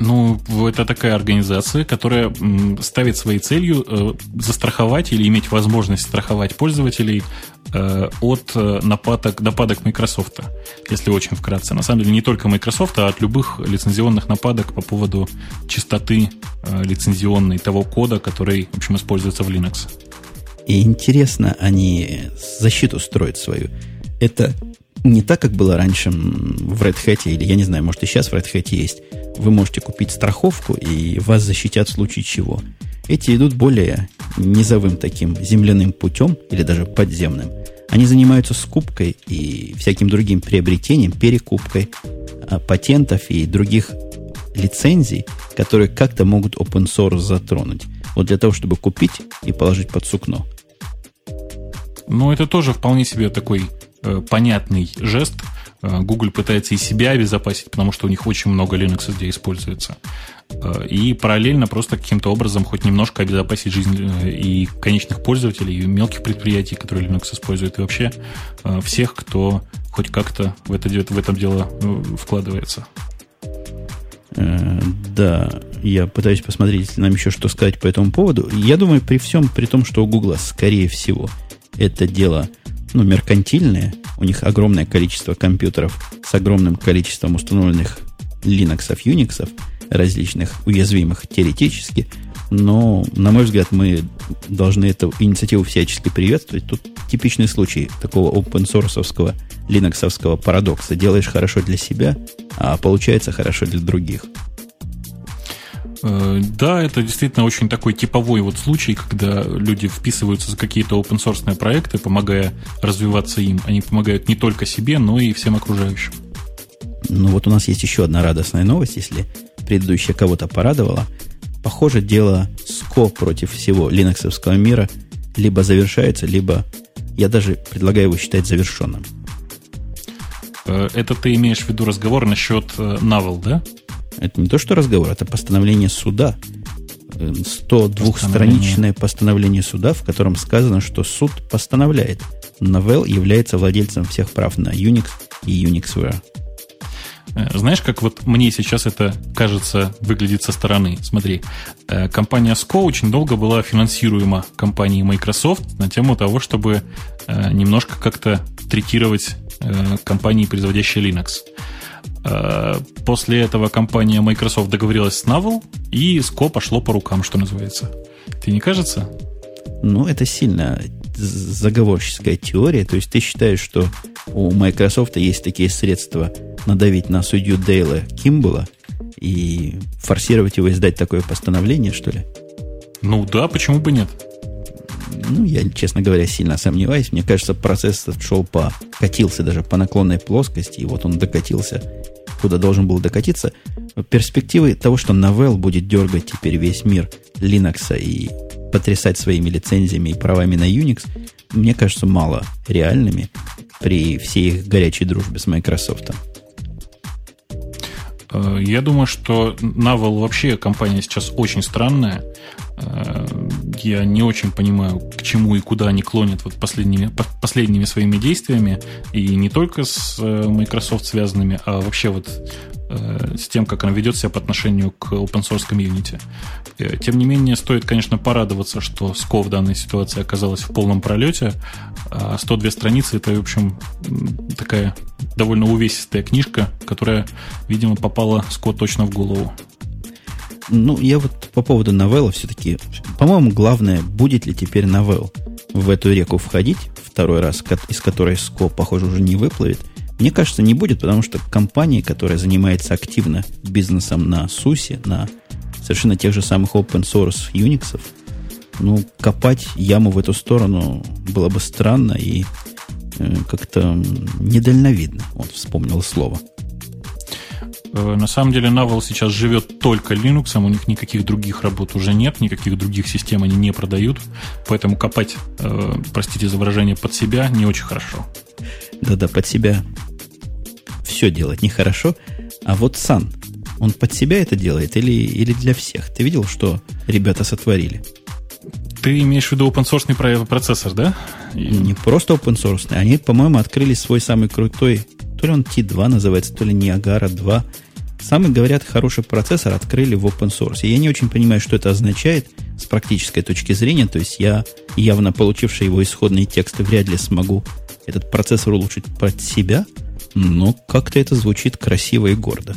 Ну, это такая организация, которая ставит своей целью э, застраховать или иметь возможность страховать пользователей э, от э, нападок, нападок Microsoft, если очень вкратце. На самом деле не только Microsoft, а от любых лицензионных нападок по поводу чистоты лицензионной того кода, который, в общем, используется в Linux. И интересно, они защиту строят свою. Это не так, как было раньше в Red Hat, или я не знаю, может и сейчас в Red Hat есть. Вы можете купить страховку, и вас защитят в случае чего. Эти идут более низовым таким земляным путем, или даже подземным. Они занимаются скупкой и всяким другим приобретением, перекупкой а, патентов и других лицензий, которые как-то могут open source затронуть. Вот для того, чтобы купить и положить под сукно. Ну, это тоже вполне себе такой понятный жест. Э, Google пытается и себя обезопасить, потому что у них очень много Linux где используется. Э, и параллельно просто каким-то образом хоть немножко обезопасить жизнь э, и конечных пользователей, и мелких предприятий, которые Linux используют, и вообще э, всех, кто хоть как-то в это, в этом дело вкладывается. Да, я пытаюсь посмотреть, если нам еще что сказать по этому поводу. Я думаю, при всем, при том, что у Гугла, скорее всего, это дело ну, меркантильное, у них огромное количество компьютеров с огромным количеством установленных Linux, Unix, различных уязвимых теоретически, но, на мой взгляд, мы должны эту инициативу всячески приветствовать. Тут типичный случай такого open-source линоксовского парадокса. Делаешь хорошо для себя, а получается хорошо для других. Э, да, это действительно очень такой типовой вот случай, когда люди вписываются за какие-то open source проекты, помогая развиваться им. Они помогают не только себе, но и всем окружающим. Ну вот у нас есть еще одна радостная новость, если предыдущая кого-то порадовала. Похоже, дело СКО против всего линоксовского мира либо завершается, либо я даже предлагаю его считать завершенным. Э, это ты имеешь в виду разговор насчет э, да? Это не то, что разговор, это постановление суда. 102-страничное постановление суда, в котором сказано, что суд постановляет, Novell является владельцем всех прав на Unix и Unixware. Э, знаешь, как вот мне сейчас это кажется, выглядит со стороны? Смотри, э, компания SCO очень долго была финансируема компанией Microsoft на тему того, чтобы э, немножко как-то третировать компании, производящие Linux. После этого компания Microsoft договорилась с Navel, и SCO пошло по рукам, что называется. Тебе не кажется? Ну, это сильно заговорческая теория. То есть ты считаешь, что у Microsoft есть такие средства надавить на судью Дейла Кимбала и форсировать его издать такое постановление, что ли? Ну да, почему бы нет? Ну, я, честно говоря, сильно сомневаюсь. Мне кажется, процесс шел по... катился даже по наклонной плоскости, и вот он докатился, куда должен был докатиться. Перспективы того, что Novell будет дергать теперь весь мир Linux и потрясать своими лицензиями и правами на Unix, мне кажется, мало реальными при всей их горячей дружбе с Microsoft. Э, я думаю, что Navel вообще компания сейчас очень странная. Э, я не очень понимаю, к чему и куда они клонят вот последними, последними своими действиями. И не только с э, Microsoft связанными, а вообще вот с тем, как она ведет себя по отношению к open source комьюнити. Тем не менее, стоит, конечно, порадоваться, что СКО в данной ситуации оказалась в полном пролете. А 102 страницы это, в общем, такая довольно увесистая книжка, которая, видимо, попала Ско точно в голову. Ну, я вот по поводу новелла все-таки... По-моему, главное, будет ли теперь новелл в эту реку входить второй раз, из которой СКО, похоже, уже не выплывет. Мне кажется, не будет, потому что компания, которая занимается активно бизнесом на SUSE, на совершенно тех же самых open source Unix, ну, копать яму в эту сторону было бы странно и э, как-то недальновидно. Вот вспомнил слово. Э, на самом деле Navel сейчас живет только Linux, у них никаких других работ уже нет, никаких других систем они не продают, поэтому копать, э, простите за выражение, под себя не очень хорошо. Да-да, под себя все делать нехорошо. А вот Сан, он под себя это делает или, или для всех? Ты видел, что ребята сотворили? Ты имеешь в виду open source процессор, да? Не просто open source. Они, по-моему, открыли свой самый крутой, то ли он T2 называется, то ли Niagara 2. Самый, говорят, хороший процессор открыли в open source. Я не очень понимаю, что это означает с практической точки зрения. То есть я, явно получивший его исходные тексты, вряд ли смогу этот процессор улучшить под себя. Но как-то это звучит красиво и гордо.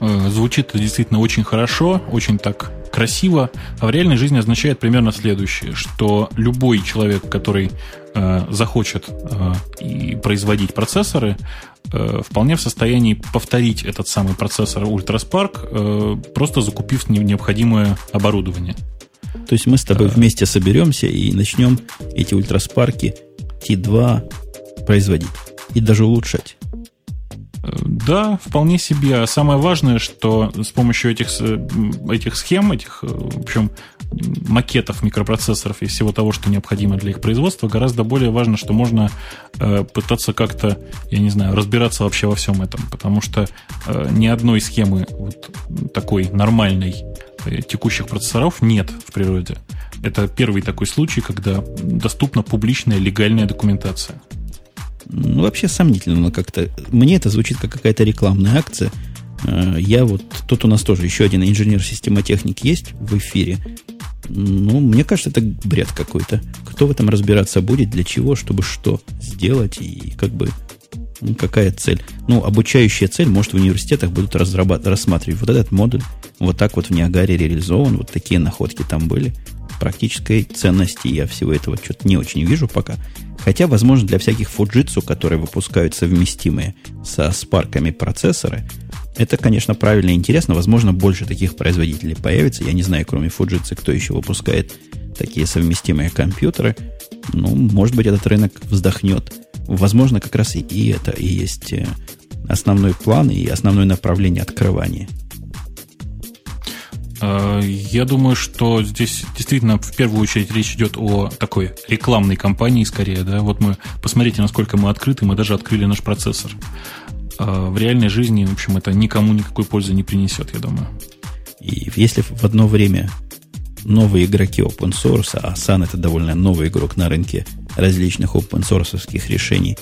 Э, звучит действительно очень хорошо, очень так красиво, а в реальной жизни означает примерно следующее, что любой человек, который э, захочет э, и производить процессоры, э, вполне в состоянии повторить этот самый процессор э, просто закупив необходимое оборудование. То есть мы с тобой вместе соберемся и начнем эти ультроспарки T2 производить и даже улучшать. Да, вполне себе. А самое важное, что с помощью этих, этих схем, этих, в общем, макетов микропроцессоров и всего того, что необходимо для их производства, гораздо более важно, что можно э, пытаться как-то, я не знаю, разбираться вообще во всем этом, потому что э, ни одной схемы вот такой нормальной э, текущих процессоров нет в природе. Это первый такой случай, когда доступна публичная легальная документация. Ну, вообще сомнительно, но как-то... Мне это звучит как какая-то рекламная акция. Э, я вот... Тут у нас тоже еще один инженер-системотехник есть в эфире. Ну, мне кажется, это бред какой-то. Кто в этом разбираться будет, для чего, чтобы что сделать и как бы ну, какая цель. Ну, обучающая цель, может, в университетах будут рассматривать вот этот модуль. Вот так вот в Ниагаре реализован, вот такие находки там были. Практической ценности я всего этого что-то не очень вижу пока. Хотя, возможно, для всяких фуджитсу, которые выпускают совместимые со спарками процессоры, это, конечно, правильно и интересно. Возможно, больше таких производителей появится. Я не знаю, кроме Fujitsu, кто еще выпускает такие совместимые компьютеры. Ну, может быть, этот рынок вздохнет. Возможно, как раз и, и это и есть э, основной план и основное направление открывания. А, я думаю, что здесь действительно в первую очередь речь идет о такой рекламной кампании скорее. Да? Вот мы посмотрите, насколько мы открыты, мы даже открыли наш процессор. А в реальной жизни, в общем, это никому никакой пользы не принесет, я думаю. И если в одно время новые игроки open source, а Sun это довольно новый игрок на рынке различных open source решений,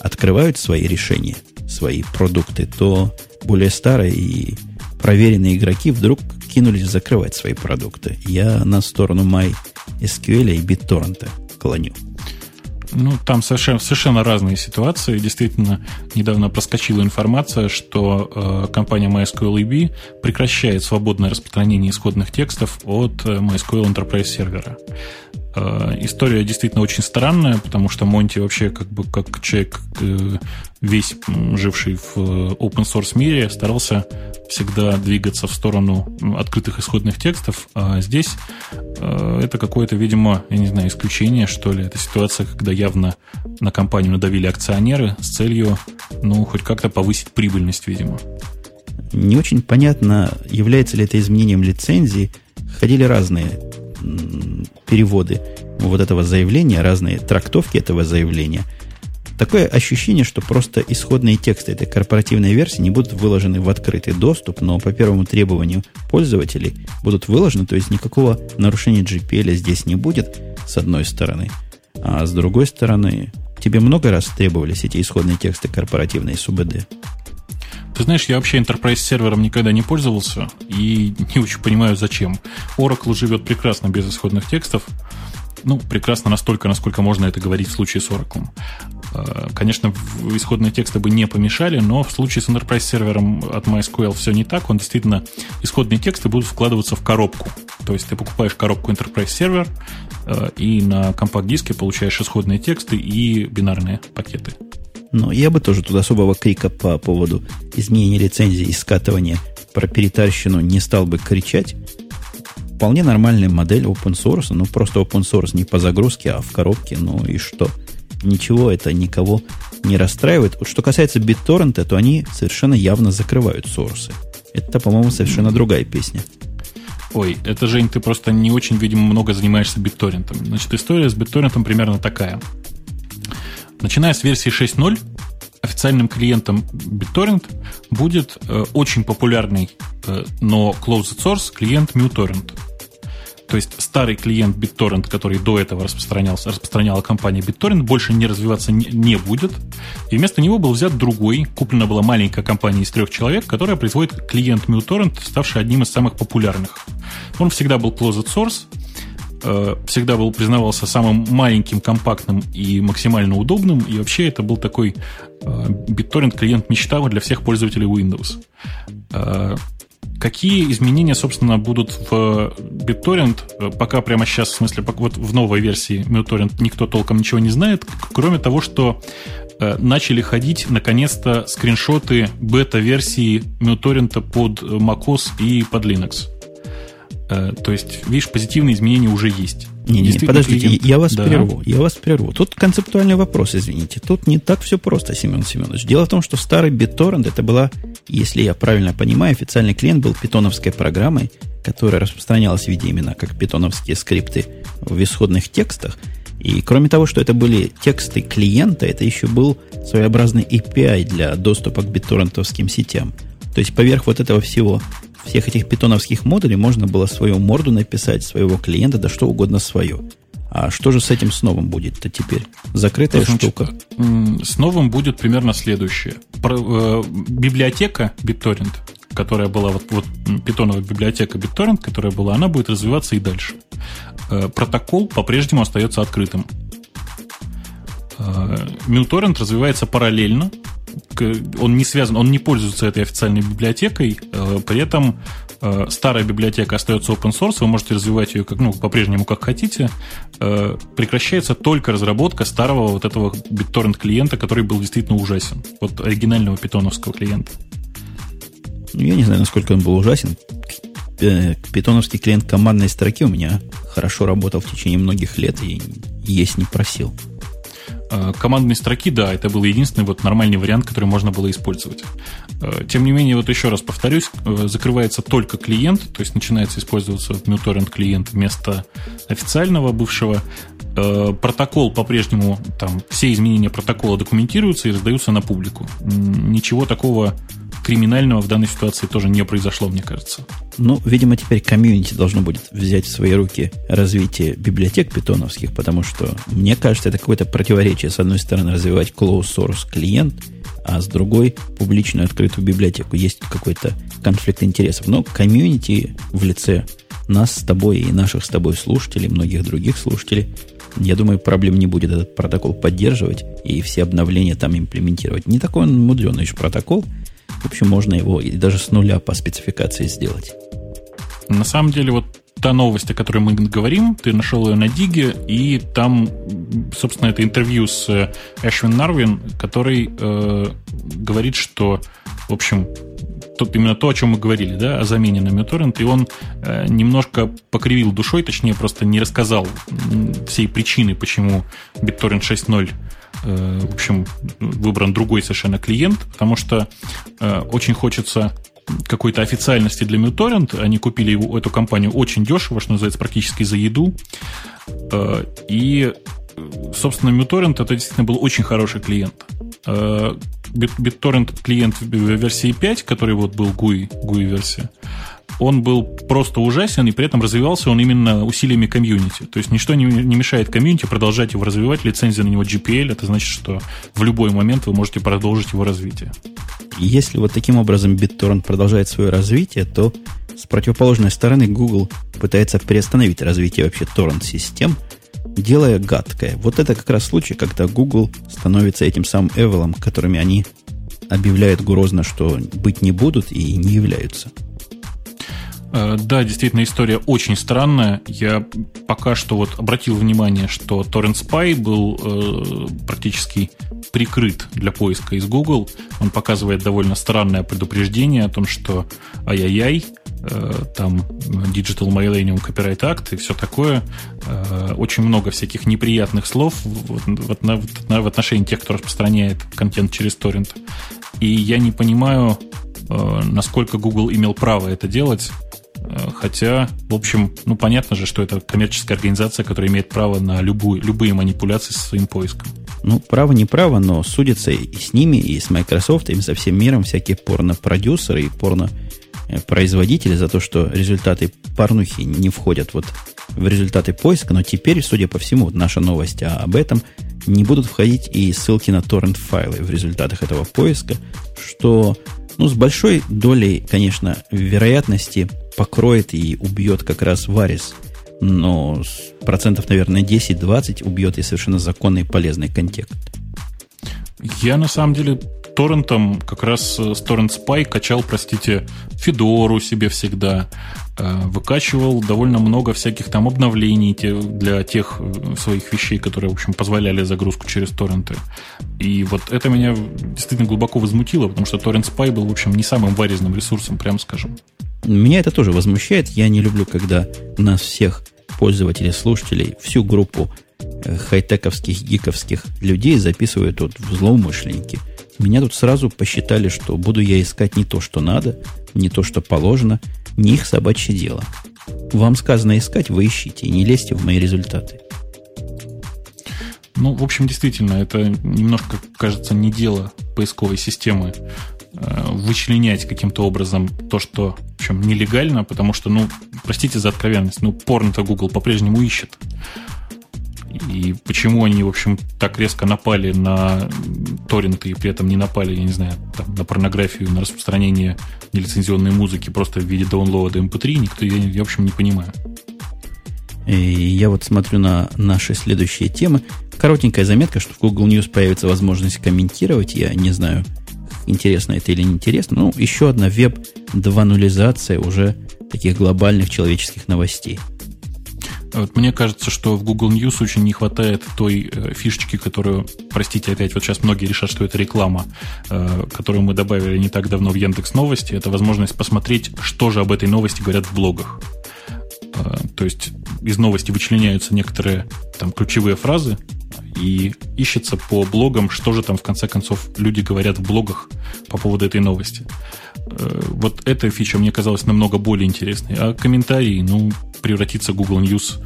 открывают свои решения, свои продукты, то более старые и проверенные игроки вдруг кинулись закрывать свои продукты. Я на сторону MySQL и BitTorrent клоню. Ну, там совершенно, совершенно разные ситуации. Действительно, недавно проскочила информация, что э, компания MySQL прекращает свободное распространение исходных текстов от э, MySQL Enterprise сервера. Э, история действительно очень странная, потому что Монти вообще как бы как человек э, весь живший в э, open source мире старался всегда двигаться в сторону открытых исходных текстов, а здесь это какое-то, видимо, я не знаю, исключение, что ли. Это ситуация, когда явно на компанию надавили акционеры с целью, ну, хоть как-то повысить прибыльность, видимо. Не очень понятно, является ли это изменением лицензии. Ходили разные переводы вот этого заявления, разные трактовки этого заявления. Такое ощущение, что просто исходные тексты этой корпоративной версии не будут выложены в открытый доступ, но по первому требованию пользователей будут выложены, то есть никакого нарушения GPL здесь не будет, с одной стороны. А с другой стороны, тебе много раз требовались эти исходные тексты корпоративные с УБД? Ты знаешь, я вообще Enterprise сервером никогда не пользовался и не очень понимаю, зачем. Oracle живет прекрасно без исходных текстов. Ну, прекрасно настолько, насколько можно это говорить в случае с Oracle. А, конечно, исходные тексты бы не помешали, но в случае с Enterprise сервером от MySQL все не так. Он действительно, исходные тексты будут вкладываться в коробку. То есть ты покупаешь коробку Enterprise сервер а, и на компакт-диске получаешь исходные тексты и бинарные пакеты. Но я бы тоже тут особого крика по поводу изменения лицензии и скатывания про перетарщину не стал бы кричать. Вполне нормальная модель open source, ну просто open source не по загрузке, а в коробке, ну и что? Ничего это никого не расстраивает. Вот что касается BitTorrent, то они совершенно явно закрывают сорсы. Это, по-моему, совершенно другая песня. Ой, это, Жень, ты просто не очень, видимо, много занимаешься BitTorrent. Значит, история с BitTorrent примерно такая. Начиная с версии 6.0, официальным клиентом BitTorrent будет э, очень популярный, э, но closed source клиент MuTorrent. То есть старый клиент BitTorrent, который до этого распространялся, распространяла компания BitTorrent, больше не развиваться не, не будет. И вместо него был взят другой. Куплена была маленькая компания из трех человек, которая производит клиент MuTorrent, ставший одним из самых популярных. Он всегда был closed source, Э, всегда был признавался самым маленьким, компактным и максимально удобным. И вообще это был такой э, BitTorrent клиент мечта для всех пользователей Windows. Э, какие изменения, собственно, будут в BitTorrent, пока прямо сейчас, в смысле, вот в новой версии BitTorrent никто толком ничего не знает, кроме того, что начали ходить, наконец-то, скриншоты бета-версии BitTorrent под macOS и под Linux. Э, то есть, видишь, позитивные изменения уже есть. Не, не, подождите, клиент... я вас да. прерву. Я вас прерву. Тут концептуальный вопрос, извините. Тут не так все просто, Семен Семенович. Дело в том, что старый BitTorrent это была, если я правильно понимаю, официальный клиент был питоновской программой, которая распространялась в виде именно как питоновские скрипты в исходных текстах. И кроме того, что это были тексты клиента, это еще был своеобразный API для доступа к битторрентовским сетям. То есть поверх вот этого всего, всех этих питоновских модулей можно было свою морду написать, своего клиента, да что угодно свое. А что же с этим с новым будет-то теперь? Закрытая Значит, штука. С новым будет примерно следующее. Про, э, библиотека BitTorrent которая была, вот, вот питоновая библиотека BitTorrent, которая была, она будет развиваться и дальше. Э, протокол по-прежнему остается открытым. Э, MuTorrent развивается параллельно, он не связан, он не пользуется этой официальной библиотекой, э, при этом старая библиотека остается open source, вы можете развивать ее как, ну, по-прежнему как хотите. Прекращается только разработка старого вот этого BitTorrent клиента, который был действительно ужасен. Вот оригинального питоновского клиента. Ну, я не знаю, насколько он был ужасен. Э, питоновский клиент командной строки у меня хорошо работал в течение многих лет и есть не просил. Э, командной строки, да, это был единственный вот нормальный вариант, который можно было использовать. Э, тем не менее, вот еще раз повторюсь, закрывается только клиент, то есть начинается использоваться MuTorrent клиент вместо официального бывшего. Протокол по-прежнему, там все изменения протокола документируются и раздаются на публику. Ничего такого криминального в данной ситуации тоже не произошло, мне кажется. Ну, видимо, теперь комьюнити должно будет взять в свои руки развитие библиотек питоновских, потому что, мне кажется, это какое-то противоречие. С одной стороны, развивать closed source клиент, а с другой публичную открытую библиотеку. Есть какой-то конфликт интересов. Но комьюнити в лице нас с тобой и наших с тобой слушателей, многих других слушателей, я думаю, проблем не будет этот протокол поддерживать и все обновления там имплементировать. Не такой он мудреный еще протокол – в общем, можно его и даже с нуля по спецификации сделать. На самом деле, вот та новость, о которой мы говорим, ты нашел ее на Диге, и там, собственно, это интервью с э, Эшвин Нарвин, который э, говорит, что, в общем, тут именно то, о чем мы говорили, да, о замене на MuTorrent, и он э, немножко покривил душой, точнее, просто не рассказал всей причины, почему BitTorrent 6.0 Э, в общем, выбран другой совершенно клиент, потому что э, очень хочется какой-то официальности для MuTorrent. Они купили его, эту компанию очень дешево, что называется, практически за еду. Э, и, собственно, MuTorrent это действительно был очень хороший клиент. BitTorrent клиент в версии 5, который вот был GUI, GUI-версия, он был просто ужасен, и при этом развивался он именно усилиями комьюнити. То есть ничто не, не мешает комьюнити продолжать его развивать, лицензия на него GPL, это значит, что в любой момент вы можете продолжить его развитие. Если вот таким образом BitTorrent продолжает свое развитие, то с противоположной стороны Google пытается приостановить развитие вообще торрент-систем, делая гадкое. Вот это как раз случай, когда Google становится этим самым Эвелом, которыми они объявляют грозно, что быть не будут и не являются. Э, да, действительно, история очень странная. Я пока что вот обратил внимание, что Torrent Spy был э, практически прикрыт для поиска из Google. Он показывает довольно странное предупреждение о том, что ай-яй-яй, э, там Digital Millennium Copyright Act и все такое. Э, очень много всяких неприятных слов в, в, в, в отношении тех, кто распространяет контент через торрент. И я не понимаю, э, насколько Google имел право это делать хотя, в общем, ну понятно же, что это коммерческая организация, которая имеет право на любую, любые манипуляции со своим поиском. Ну, право не право, но судятся и с ними, и с Microsoft, и со всем миром всякие порно-продюсеры и порно-производители за то, что результаты порнухи не входят вот в результаты поиска, но теперь, судя по всему, наша новость об этом, не будут входить и ссылки на торрент-файлы в результатах этого поиска, что ну, с большой долей, конечно, вероятности покроет и убьет как раз Варис. Но процентов, наверное, 10-20 убьет и совершенно законный и полезный контекст. Я на самом деле торрентом как раз с Torrent Spy качал, простите, Федору себе всегда. Э, выкачивал довольно много всяких там обновлений для тех э, своих вещей, которые, в общем, позволяли загрузку через торренты. И вот это меня действительно глубоко возмутило, потому что Torrent Spy был, в общем, не самым варезным ресурсом, прям скажем. Меня это тоже возмущает. Я не люблю, когда нас всех пользователей, слушателей, всю группу э, хай-тековских, гиковских людей записывают тут в злоумышленники. Меня тут сразу посчитали, что буду я искать не то, что надо, не то, что положено, не их собачье дело. Вам сказано искать, вы ищите, и не лезьте в мои результаты. Ну, в общем, действительно, это немножко, кажется, не дело поисковой системы э, вычленять каким-то образом то, что в общем, нелегально, потому что, ну, простите за откровенность, ну, порно-то Google по-прежнему ищет. И почему они, в общем, так резко напали на торренты и при этом не напали, я не знаю, там, на порнографию, на распространение нелицензионной музыки просто в виде даунлоада MP3, эм никто, я, я в общем, не понимаю. И я вот смотрю на наши следующие темы. Коротенькая заметка, что в Google News появится возможность комментировать. Я не знаю, интересно это или не интересно. Ну, еще одна веб 2.0 уже таких глобальных человеческих новостей. Вот мне кажется, что в Google News очень не хватает той э, фишечки, которую, простите, опять вот сейчас многие решат, что это реклама, э, которую мы добавили не так давно в Яндекс Новости. Это возможность посмотреть, что же об этой новости говорят в блогах. Э, то есть из новости вычленяются некоторые там ключевые фразы, и ищется по блогам, что же там в конце концов люди говорят в блогах по поводу этой новости. Э, вот эта фича мне казалась намного более интересной. А комментарии, ну, превратиться Google News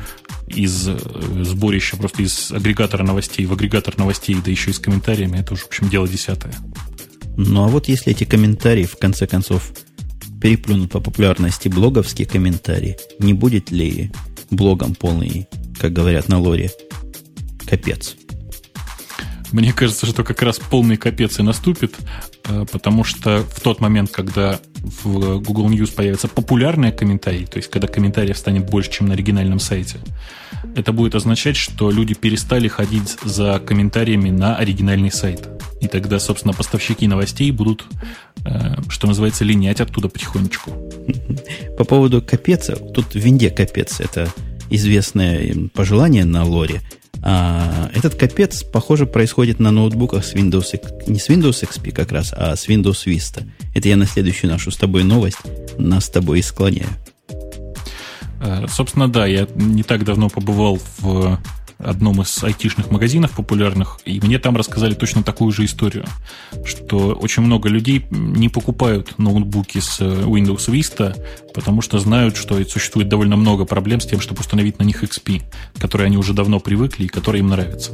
из э, сборища, просто из агрегатора новостей в агрегатор новостей, да еще и с комментариями, это уже, в общем, дело десятое. Ну, а вот если эти комментарии, в конце концов, переплюнут по популярности блоговские комментарии, не будет ли блогом полный, как говорят на лоре, капец? Мне кажется, что как раз полный капец и наступит, э, потому что в тот момент, когда в Google News появятся популярные комментарии, то есть когда комментариев станет больше, чем на оригинальном сайте, это будет означать, что люди перестали ходить за комментариями на оригинальный сайт. И тогда, собственно, поставщики новостей будут, э, что называется, линять оттуда потихонечку. По поводу капеца, тут в винде капец, это известное пожелание на лоре – а, этот капец, похоже, происходит на ноутбуках с Windows, не с Windows XP как раз, а с Windows Vista. Это я на следующую нашу с тобой новость нас с тобой и склоняю. Э, собственно, да, я не так давно побывал в одном из айтишных магазинов популярных, и мне там рассказали точно такую же историю, что очень много людей не покупают ноутбуки с э, Windows Vista, потому что знают, что существует довольно много проблем с тем, чтобы установить на них XP, которые они уже давно привыкли и которые им нравятся.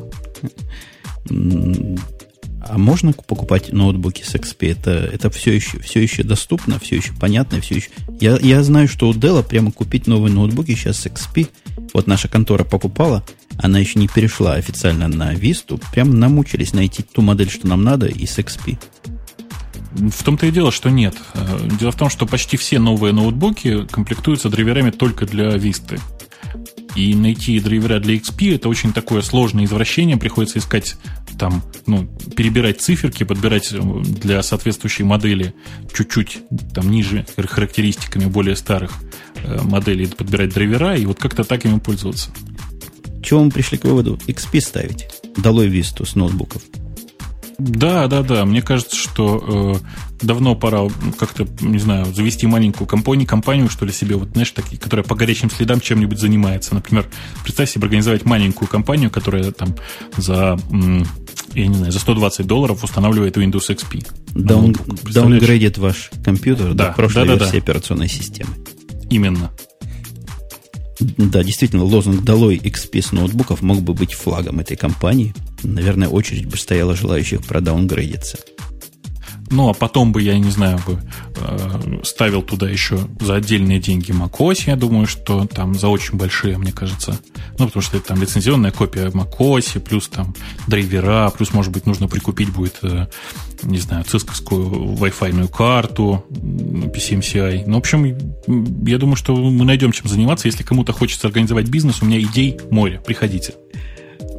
А можно покупать ноутбуки с XP? Это, это все, еще, все еще доступно, все еще понятно, все еще... Я, я знаю, что у Dell прямо купить новые ноутбуки сейчас с XP. Вот наша контора покупала, она еще не перешла официально на Vista. Прям намучились найти ту модель, что нам надо, и с XP. В том-то и дело, что нет. Э, дело в том, что почти все новые ноутбуки комплектуются драйверами только для Vista. И найти драйвера для XP это очень такое сложное извращение. Приходится искать там, ну, перебирать циферки, подбирать э, для соответствующей модели чуть-чуть там ниже характеристиками более старых э, моделей, подбирать драйвера и вот как-то так ими пользоваться. Чего мы пришли к выводу? XP ставить. Долой Висту с ноутбуков. Да, да, да. Мне кажется, что э, давно пора как-то, не знаю, завести маленькую компанию, компанию, что ли, себе, вот, знаешь, такие, которая по горячим следам чем-нибудь занимается. Например, представь себе организовать маленькую компанию, которая там за, я не знаю, за 120 долларов устанавливает Windows XP. Даун, даунгрейдит ваш компьютер да, до прошлой да, да, версии да. операционной системы. Именно. Да, действительно, лозунг «Долой XP с ноутбуков» мог бы быть флагом этой компании. Наверное, очередь бы стояла желающих продаунгрейдиться. Ну, а потом бы, я не знаю, бы э, ставил туда еще за отдельные деньги macOS, я думаю, что там за очень большие, мне кажется. Ну, потому что это там лицензионная копия macOS, плюс там драйвера, плюс, может быть, нужно прикупить будет, э, не знаю, цисковскую Wi-Fi карту, PCMCI. Ну, в общем, я думаю, что мы найдем чем заниматься. Если кому-то хочется организовать бизнес, у меня идей море. Приходите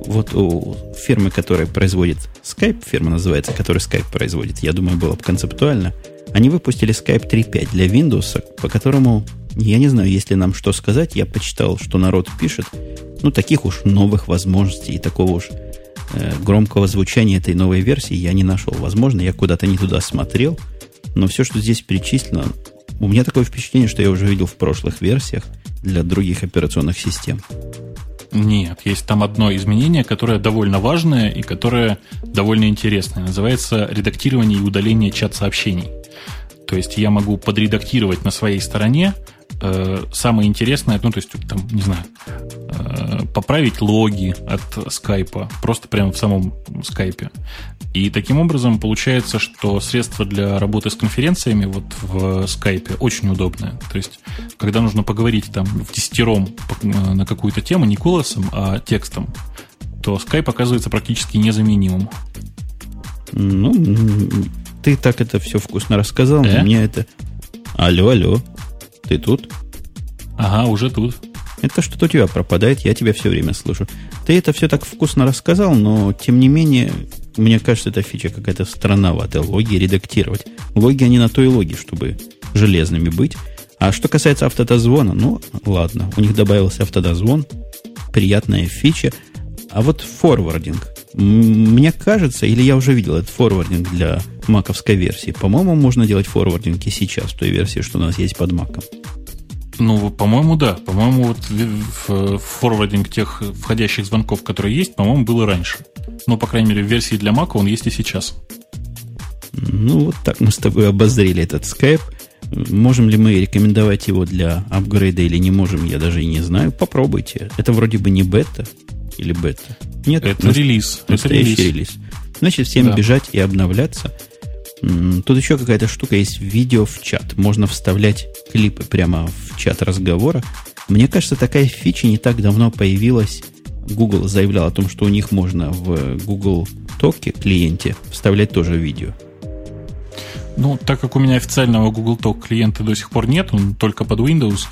вот у фирмы, которая производит Skype, фирма называется, которая Skype производит, я думаю, было бы концептуально, они выпустили Skype 3.5 для Windows, по которому, я не знаю, если нам что сказать, я почитал, что народ пишет, ну, таких уж новых возможностей и такого уж э, громкого звучания этой новой версии я не нашел. Возможно, я куда-то не туда смотрел, но все, что здесь перечислено, у меня такое впечатление, что я уже видел в прошлых версиях для других операционных систем. Нет, есть там одно изменение, которое довольно важное и которое довольно интересное. Называется редактирование и удаление чат-сообщений. То есть я могу подредактировать на своей стороне э, самое интересное, ну, то есть, там, не знаю, э, поправить логи от скайпа, просто прямо в самом скайпе. И таким образом получается, что средство для работы с конференциями вот в скайпе очень удобное. То есть, когда нужно поговорить там в десятером на какую-то тему, не голосом, а текстом, то скайп оказывается практически незаменимым. Ну, ты так это все вкусно рассказал, э? мне это... Алло, алло, ты тут? Ага, уже тут. Это что-то у тебя пропадает, я тебя все время слышу. Ты это все так вкусно рассказал, но тем не менее, мне кажется, эта фича какая-то странноватая. Логи редактировать. Логи, они на то и логи, чтобы железными быть. А что касается автодозвона, ну, ладно, у них добавился автодозвон, приятная фича. А вот форвардинг. Мне кажется, или я уже видел этот форвардинг для маковской версии. По-моему, можно делать форвардинг и сейчас, в той версии, что у нас есть под маком. Ну, по-моему, да. По-моему, вот в форвардинг тех входящих звонков, которые есть, по-моему, было раньше. Но, по крайней мере, в версии для Mac он есть и сейчас. Ну, вот так мы с тобой обозрели этот Skype. Можем ли мы рекомендовать его для апгрейда или не можем, я даже и не знаю. Попробуйте. Это вроде бы не бета или бета. Нет, это релиз. Это релиз. релиз. Значит, всем да. бежать и обновляться. Тут еще какая-то штука есть видео в чат. Можно вставлять клипы прямо в чат разговора. Мне кажется, такая фича не так давно появилась. Google заявлял о том, что у них можно в Google Talk клиенте вставлять тоже видео. Ну, так как у меня официального Google Talk клиента до сих пор нет, он только под Windows,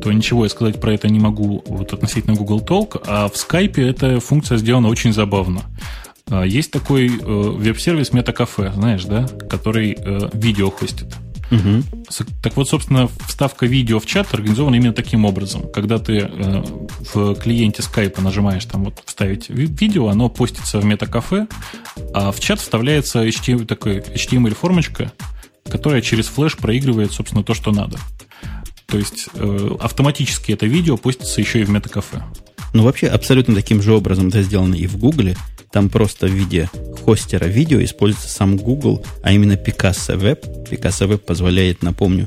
то ничего я сказать про это не могу вот относительно Google Talk, а в Skype эта функция сделана очень забавно. А, есть такой э, веб-сервис MetaCafe, знаешь, да, который э, видео хостит. Угу. Так вот, собственно, вставка видео в чат организована именно таким образом. Когда ты э, в клиенте скайпа нажимаешь там вот вставить видео, оно постится в метакафе, а в чат вставляется HTML, такой HTML-формочка, которая через флеш проигрывает, собственно, то, что надо. То есть автоматически это видео постится еще и в метакафе. Ну, вообще, абсолютно таким же образом это сделано и в Гугле. Там просто в виде хостера видео используется сам Google, а именно Picasso Web. Picasso Web позволяет, напомню,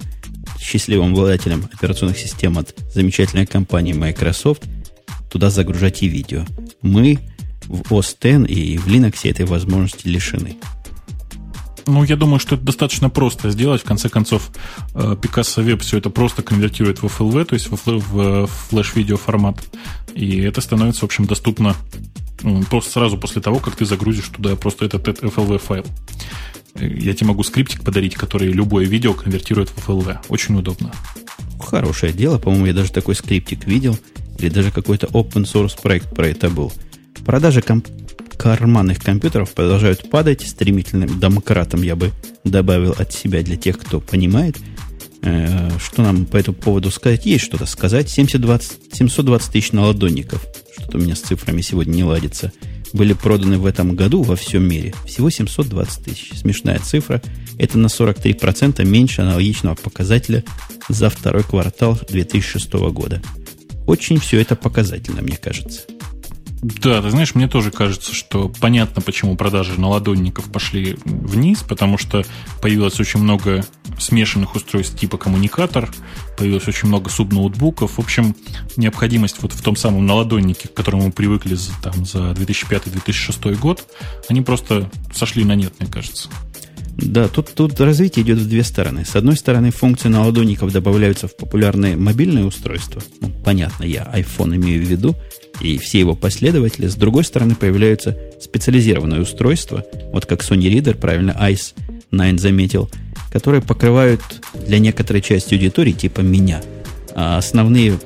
счастливым обладателям операционных систем от замечательной компании Microsoft туда загружать и видео. Мы в OS X и в Linux этой возможности лишены. Ну, я думаю, что это достаточно просто сделать. В конце концов, э, Picasso Web все это просто конвертирует в FLV, то есть в флеш-видео формат. И это становится, в общем, доступно просто сразу после того, как ты загрузишь туда просто этот, FLV файл. Я тебе могу скриптик подарить, который любое видео конвертирует в FLV. Очень удобно. Хорошее дело. По-моему, я даже такой скриптик видел. Или даже какой-то open source проект про это был. Продажи комп- карманных компьютеров продолжают падать стремительным домкратом, я бы добавил от себя для тех, кто понимает. Э, что нам по этому поводу сказать? Есть что-то сказать. 720, 720 тысяч наладонников – что-то у меня с цифрами сегодня не ладится, были проданы в этом году во всем мире. Всего 720 тысяч. Смешная цифра. Это на 43% меньше аналогичного показателя за второй квартал 2006 года. Очень все это показательно, мне кажется. Да, ты знаешь, мне тоже кажется, что понятно, почему продажи наладонников пошли вниз, потому что появилось очень много смешанных устройств типа коммуникатор, появилось очень много субноутбуков. В общем, необходимость вот в том самом наладоннике, к которому мы привыкли там, за 2005-2006 год, они просто сошли на нет, мне кажется. Да, тут, тут развитие идет в две стороны. С одной стороны, функции наладонников добавляются в популярные мобильные устройства. Ну, понятно, я iPhone имею в виду, и все его последователи. С другой стороны, появляются специализированные устройства, вот как Sony Reader, правильно, Ice 9 заметил, которые покрывают для некоторой части аудитории, типа меня, а основные,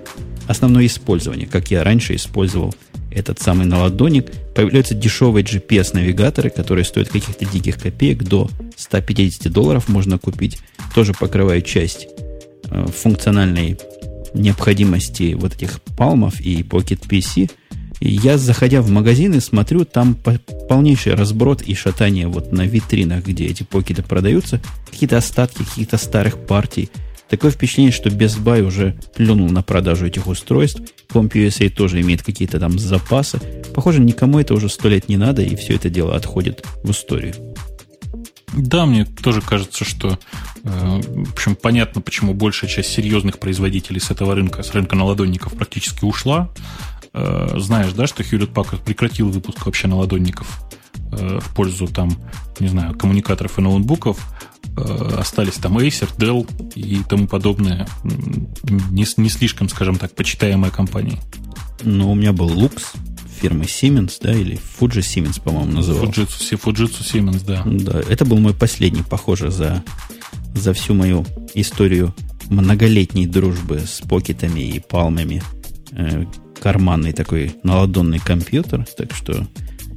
основное использование, как я раньше использовал этот самый наладоник. Появляются дешевые GPS-навигаторы, которые стоят каких-то диких копеек, до 150 долларов можно купить. Тоже покрывают часть э, функциональной необходимости вот этих палмов и Pocket PC, я, заходя в магазины, смотрю, там полнейший разброд и шатание вот на витринах, где эти покеты продаются, какие-то остатки каких-то старых партий. Такое впечатление, что Best Buy уже плюнул на продажу этих устройств. CompUSA тоже имеет какие-то там запасы. Похоже, никому это уже сто лет не надо, и все это дело отходит в историю. Да, мне тоже кажется, что в общем, понятно, почему большая часть серьезных производителей с этого рынка, с рынка наладонников практически ушла. Э, знаешь, да, что Hewlett Packard прекратил выпуск вообще наладонников э, в пользу там, не знаю, коммуникаторов и ноутбуков. Э, остались там Acer, Dell и тому подобное. Не, не слишком, скажем так, почитаемые компании. Ну, у меня был Lux фирмы Siemens, да, или Fuji Siemens, по-моему, назывался. Fujitsu, Fujitsu Siemens, да. Да, это был мой последний, похоже, за, за всю мою историю многолетней дружбы с покетами и палмами э, карманный такой наладонный компьютер, так что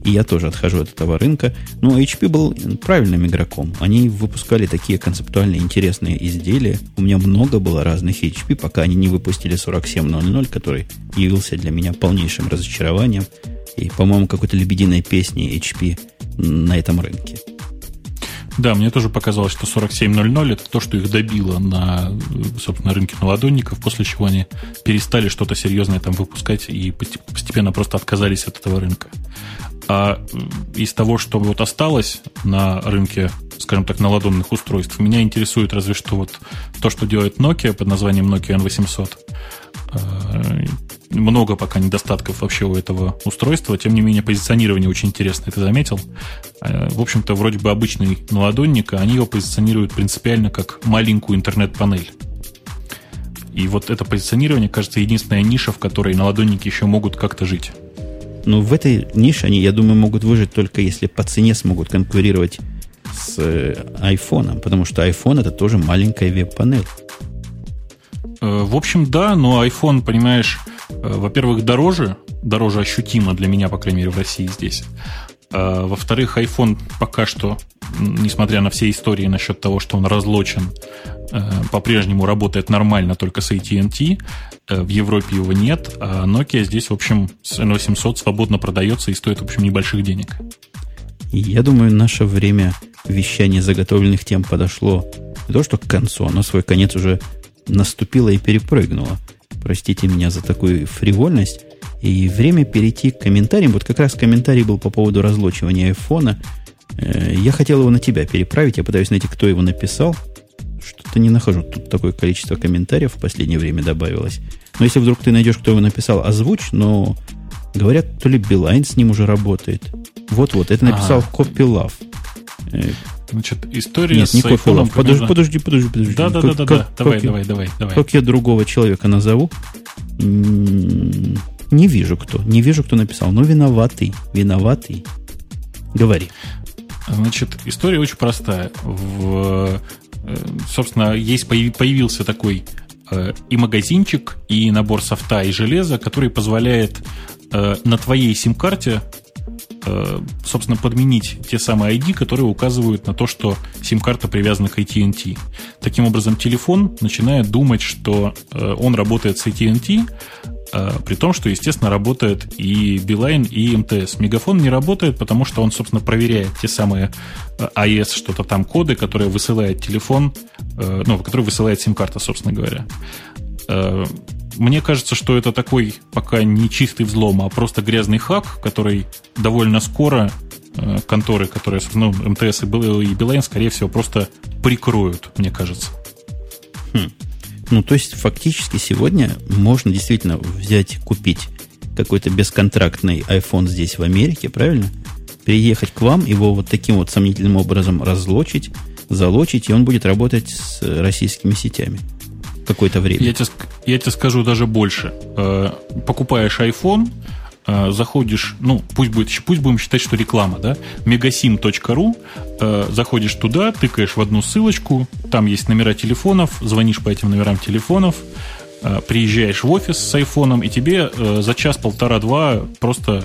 и я тоже отхожу от этого рынка. Но HP был правильным игроком. Они выпускали такие концептуально интересные изделия. У меня много было разных HP, пока они не выпустили 4700, который явился для меня полнейшим разочарованием. И, по-моему, какой-то лебединой песни HP на этом рынке. Да, мне тоже показалось, что 4700 это то, что их добило на, собственно, рынке наладонников, после чего они перестали что-то серьезное там выпускать и постепенно просто отказались от этого рынка. А из того, что вот осталось на рынке, скажем так, наладонных устройств, меня интересует разве что вот то, что делает Nokia под названием Nokia N800 много пока недостатков вообще у этого устройства. Тем не менее, позиционирование очень интересное, ты заметил? Э, в общем-то, вроде бы обычный наладонник, а они его позиционируют принципиально как маленькую интернет-панель. И вот это позиционирование, кажется, единственная ниша, в которой наладонники еще могут как-то жить. Ну, в этой нише они, я думаю, могут выжить только если по цене смогут конкурировать с iPhone, э, потому что iPhone это тоже маленькая веб-панель. Э, в общем, да, но iPhone, понимаешь, Э, во-первых, дороже, дороже ощутимо для меня, по крайней мере, в России здесь. А, во-вторых, iPhone пока что, несмотря на все истории насчет того, что он разлочен, э, по-прежнему работает нормально только с AT&T. Э, в Европе его нет, а Nokia здесь, в общем, с N800 свободно продается и стоит, в общем, небольших денег. Я думаю, наше время вещания заготовленных тем подошло не то, что к концу, оно свой конец уже наступило и перепрыгнуло. Простите меня за такую фривольность. И время перейти к комментариям. Вот как раз комментарий был по поводу разлочивания айфона. Э, я хотел его на тебя переправить. Я пытаюсь найти, кто его написал. Что-то не нахожу. Тут такое количество комментариев в последнее время добавилось. Но если вдруг ты найдешь, кто его написал, озвучь. Но говорят, то ли Билайн с ним уже работает. Вот-вот, это написал а. Копилав. Э, Значит, история Нет, с не айфоном... Подожди, подожди, подожди, подожди. Да, да, да, да, да. Давай, как давай, давай, давай. Как я другого человека назову? Не вижу кто. Не вижу, кто написал. Но виноватый. Виноватый. Говори. Значит, история очень простая. В, э, собственно, есть появился такой э, и магазинчик, и набор софта и железа, который позволяет э, на твоей сим-карте собственно, подменить те самые ID, которые указывают на то, что сим-карта привязана к AT&T. Таким образом, телефон начинает думать, что он работает с AT&T, при том, что, естественно, работает и Beeline, и МТС. Мегафон не работает, потому что он, собственно, проверяет те самые AES, что-то там коды, которые высылает телефон, ну, которые высылает сим-карта, собственно говоря. Мне кажется, что это такой пока не чистый взлом, а просто грязный хак, который довольно скоро э, конторы, которые, ну, МТС и Билайн, скорее всего, просто прикроют, мне кажется. Хм. Ну, то есть, фактически сегодня можно действительно взять, купить какой-то бесконтрактный iPhone здесь, в Америке, правильно? Приехать к вам, его вот таким вот сомнительным образом разлочить, залочить, и он будет работать с российскими сетями какое-то время. Я тебе, я тебе скажу даже больше. Э, покупаешь iPhone, э, заходишь, ну, пусть, будет, пусть будем считать, что реклама, да, megasim.ru, э, заходишь туда, тыкаешь в одну ссылочку, там есть номера телефонов, звонишь по этим номерам телефонов, приезжаешь в офис с айфоном, и тебе за час, полтора-два просто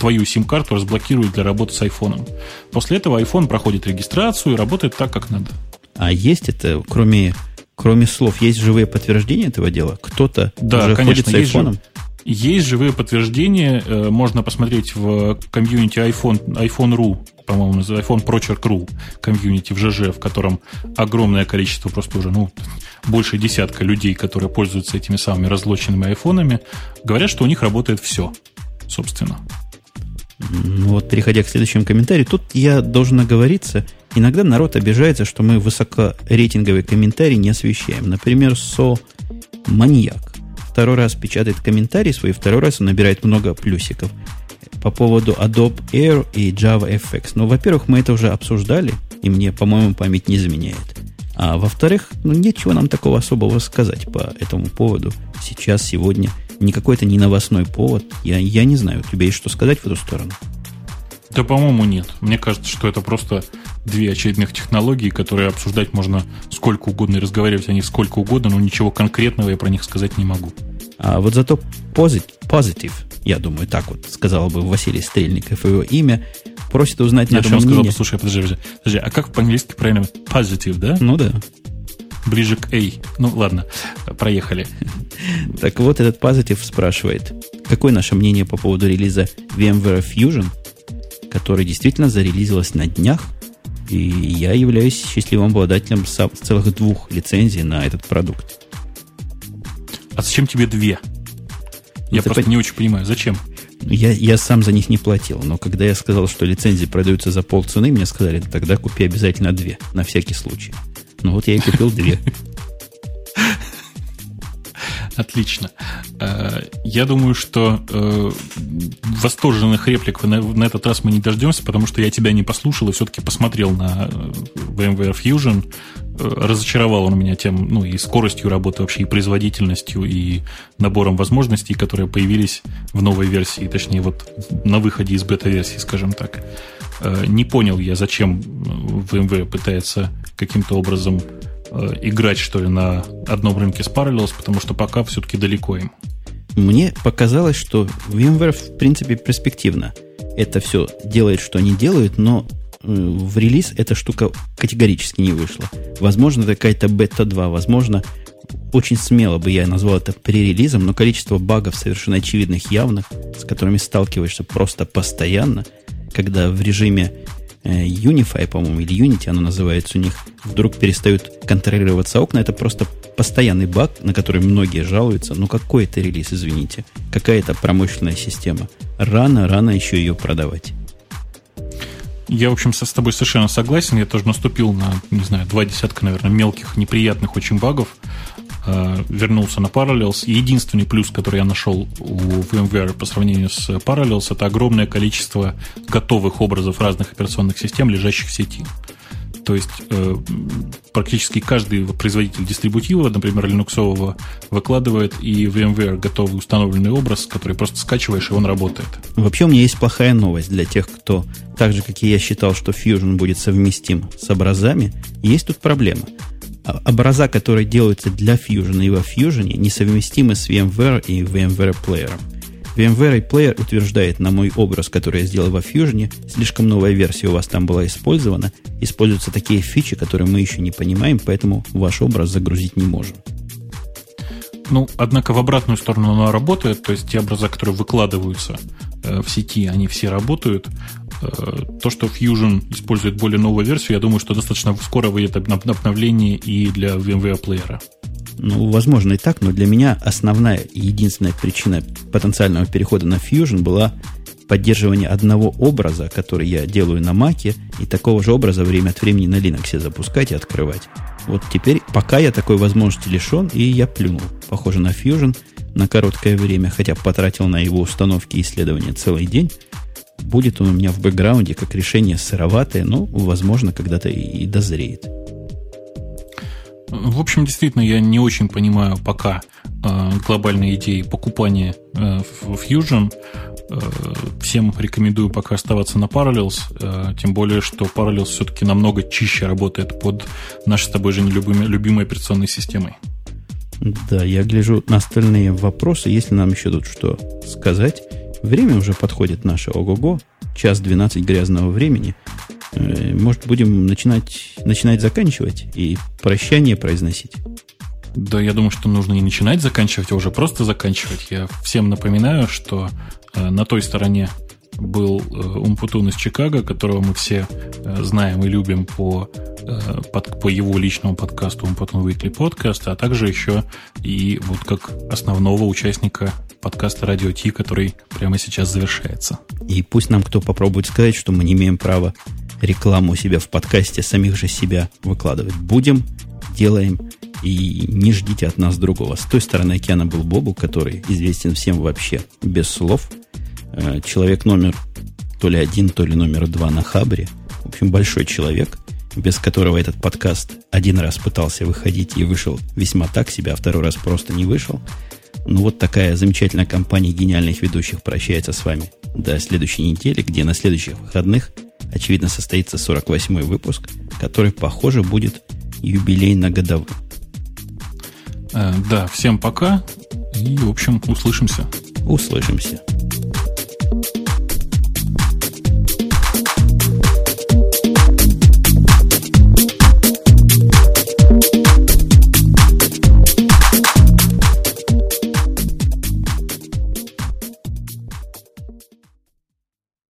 твою сим-карту разблокируют для работы с айфоном. После этого iPhone проходит регистрацию и работает так, как надо. А есть это, кроме кроме слов, есть живые подтверждения этого дела? Кто-то да, уже конечно, ходит с айфоном? Есть живые подтверждения, э, можно посмотреть в комьюнити iPhone, iPhone.ru, по-моему, iPhone Procher.ru комьюнити в ЖЖ, в котором огромное количество, просто уже, ну, больше десятка людей, которые пользуются этими самыми разлоченными айфонами, говорят, что у них работает все, собственно. Ну вот, переходя к следующему комментарию, тут я должен оговориться, иногда народ обижается, что мы высокорейтинговые комментарии не освещаем. Например, со маньяк. Второй раз печатает комментарий свой, второй раз он набирает много плюсиков по поводу Adobe Air и Java FX. Ну, во-первых, мы это уже обсуждали, и мне, по-моему, память не изменяет. А во-вторых, ну, нечего нам такого особого сказать по этому поводу сейчас, сегодня. Никакой это не новостной повод. Я, я не знаю, у тебя есть что сказать в эту сторону? Да, по-моему, нет. Мне кажется, что это просто две очередных технологии, которые обсуждать можно сколько угодно и разговаривать о них сколько угодно, но ничего конкретного я про них сказать не могу. А вот зато позитив, я думаю, так вот сказал бы Василий Стрельников, его имя, просит узнать я наше думаю, мнение. Сказал, слушай, подожди, подожди, подожди, а как по-английски правильно? Positive, да? Ну да. Ближе к A. Ну ладно, проехали. Так вот, этот позитив спрашивает, какое наше мнение по поводу релиза VMware Fusion, который действительно зарелизилась на днях, и я являюсь счастливым обладателем целых двух лицензий на этот продукт. А зачем тебе две? Я просто по... не очень понимаю, зачем? Я, я сам за них не платил, но когда я сказал, что лицензии продаются за полцены, мне сказали, тогда купи обязательно две, на всякий случай. Ну вот я и купил две. Отлично. Э, я думаю, что э, восторженных реплик на этот раз мы не дождемся, потому что я тебя не послушал и все-таки посмотрел на э, VMware Fusion. Разочаровал он меня тем, ну, и скоростью работы вообще, и производительностью, и набором возможностей, которые появились в новой версии, точнее, вот на выходе из бета-версии, скажем так. Не понял я, зачем VMware пытается каким-то образом Э, играть, что ли, на одном рынке с Parallels, потому что пока все-таки далеко им. Мне показалось, что VMware, в принципе, перспективно. Это все делает, что они делают, но э, в релиз эта штука категорически не вышла. Возможно, это какая-то бета-2, возможно, очень смело бы я назвал это пререлизом, но количество багов совершенно очевидных, явных, с которыми сталкиваешься просто постоянно, когда в режиме Э, Unify, по-моему, или Unity оно называется у них, вдруг перестают контролироваться окна. Это просто постоянный баг, на который многие жалуются. Ну, какой это релиз, извините? Какая это промышленная система? Рано, рано еще ее продавать. Я, в общем, с тобой совершенно согласен. Я тоже наступил на, не знаю, два десятка, наверное, мелких, неприятных очень багов. Э, вернулся на Parallels. единственный плюс, который я нашел у VMware по сравнению с Parallels, это огромное количество готовых образов разных операционных систем, лежащих в сети. То есть э, практически каждый производитель дистрибутива, например, линуксового, выкладывает и VMware готовый установленный образ, который просто скачиваешь, и он работает. Вообще у меня есть плохая новость для тех, кто, так же, как и я считал, что Fusion будет совместим с образами, есть тут проблема – образа, которые делаются для Fusion и во Fusion, несовместимы с VMware и VMware Player. VMware Player утверждает на мой образ, который я сделал во Fusion, слишком новая версия у вас там была использована, используются такие фичи, которые мы еще не понимаем, поэтому ваш образ загрузить не можем. Ну, однако в обратную сторону она работает, то есть те образа, которые выкладываются э, в сети, они все работают. Э, то, что Fusion использует более новую версию, я думаю, что достаточно скоро выйдет обновление и для VMware плеера. Ну, возможно и так, но для меня основная и единственная причина потенциального перехода на Fusion была поддерживание одного образа, который я делаю на Mac, и такого же образа время от времени на Linux запускать и открывать. Вот теперь, пока я такой возможности лишен, и я плюнул. Похоже на Fusion на короткое время, хотя потратил на его установки и исследования целый день, Будет он у меня в бэкграунде как решение сыроватое, но, возможно, когда-то и, дозреет. В общем, действительно, я не очень понимаю пока э, глобальные идеи покупания э, в Fusion. Э, всем рекомендую пока оставаться на Parallels, тем более, что Parallels все-таки намного чище работает под нашей с тобой же нелюбимой любимой операционной системой. Да, я гляжу на остальные вопросы, если нам еще тут что сказать. Время уже подходит наше ого-го. Час 12 грязного времени. Может, будем начинать, начинать заканчивать и прощание произносить? Да, я думаю, что нужно не начинать заканчивать, а уже просто заканчивать. Я всем напоминаю, что э, на той стороне был э, Умпутун из Чикаго, которого мы все э, знаем и любим по, э, под, по его личному подкасту Умпутун Weekly Podcast, а также еще и вот как основного участника подкаста Радио Ти, который прямо сейчас завершается. И пусть нам кто попробует сказать, что мы не имеем права рекламу себя в подкасте, самих же себя выкладывать. Будем, делаем, и не ждите от нас другого. С той стороны океана был Бобу, который известен всем вообще без слов. Э, человек номер то ли один, то ли номер два на Хабре. В общем, большой человек, без которого этот подкаст один раз пытался выходить и вышел весьма так себе, а второй раз просто не вышел. Ну, вот такая замечательная компания гениальных ведущих прощается с вами до следующей недели, где на следующих выходных, очевидно, состоится 48-й выпуск, который, похоже, будет юбилейно-годовым. Э, да, всем пока и, в общем, услышимся. Услышимся.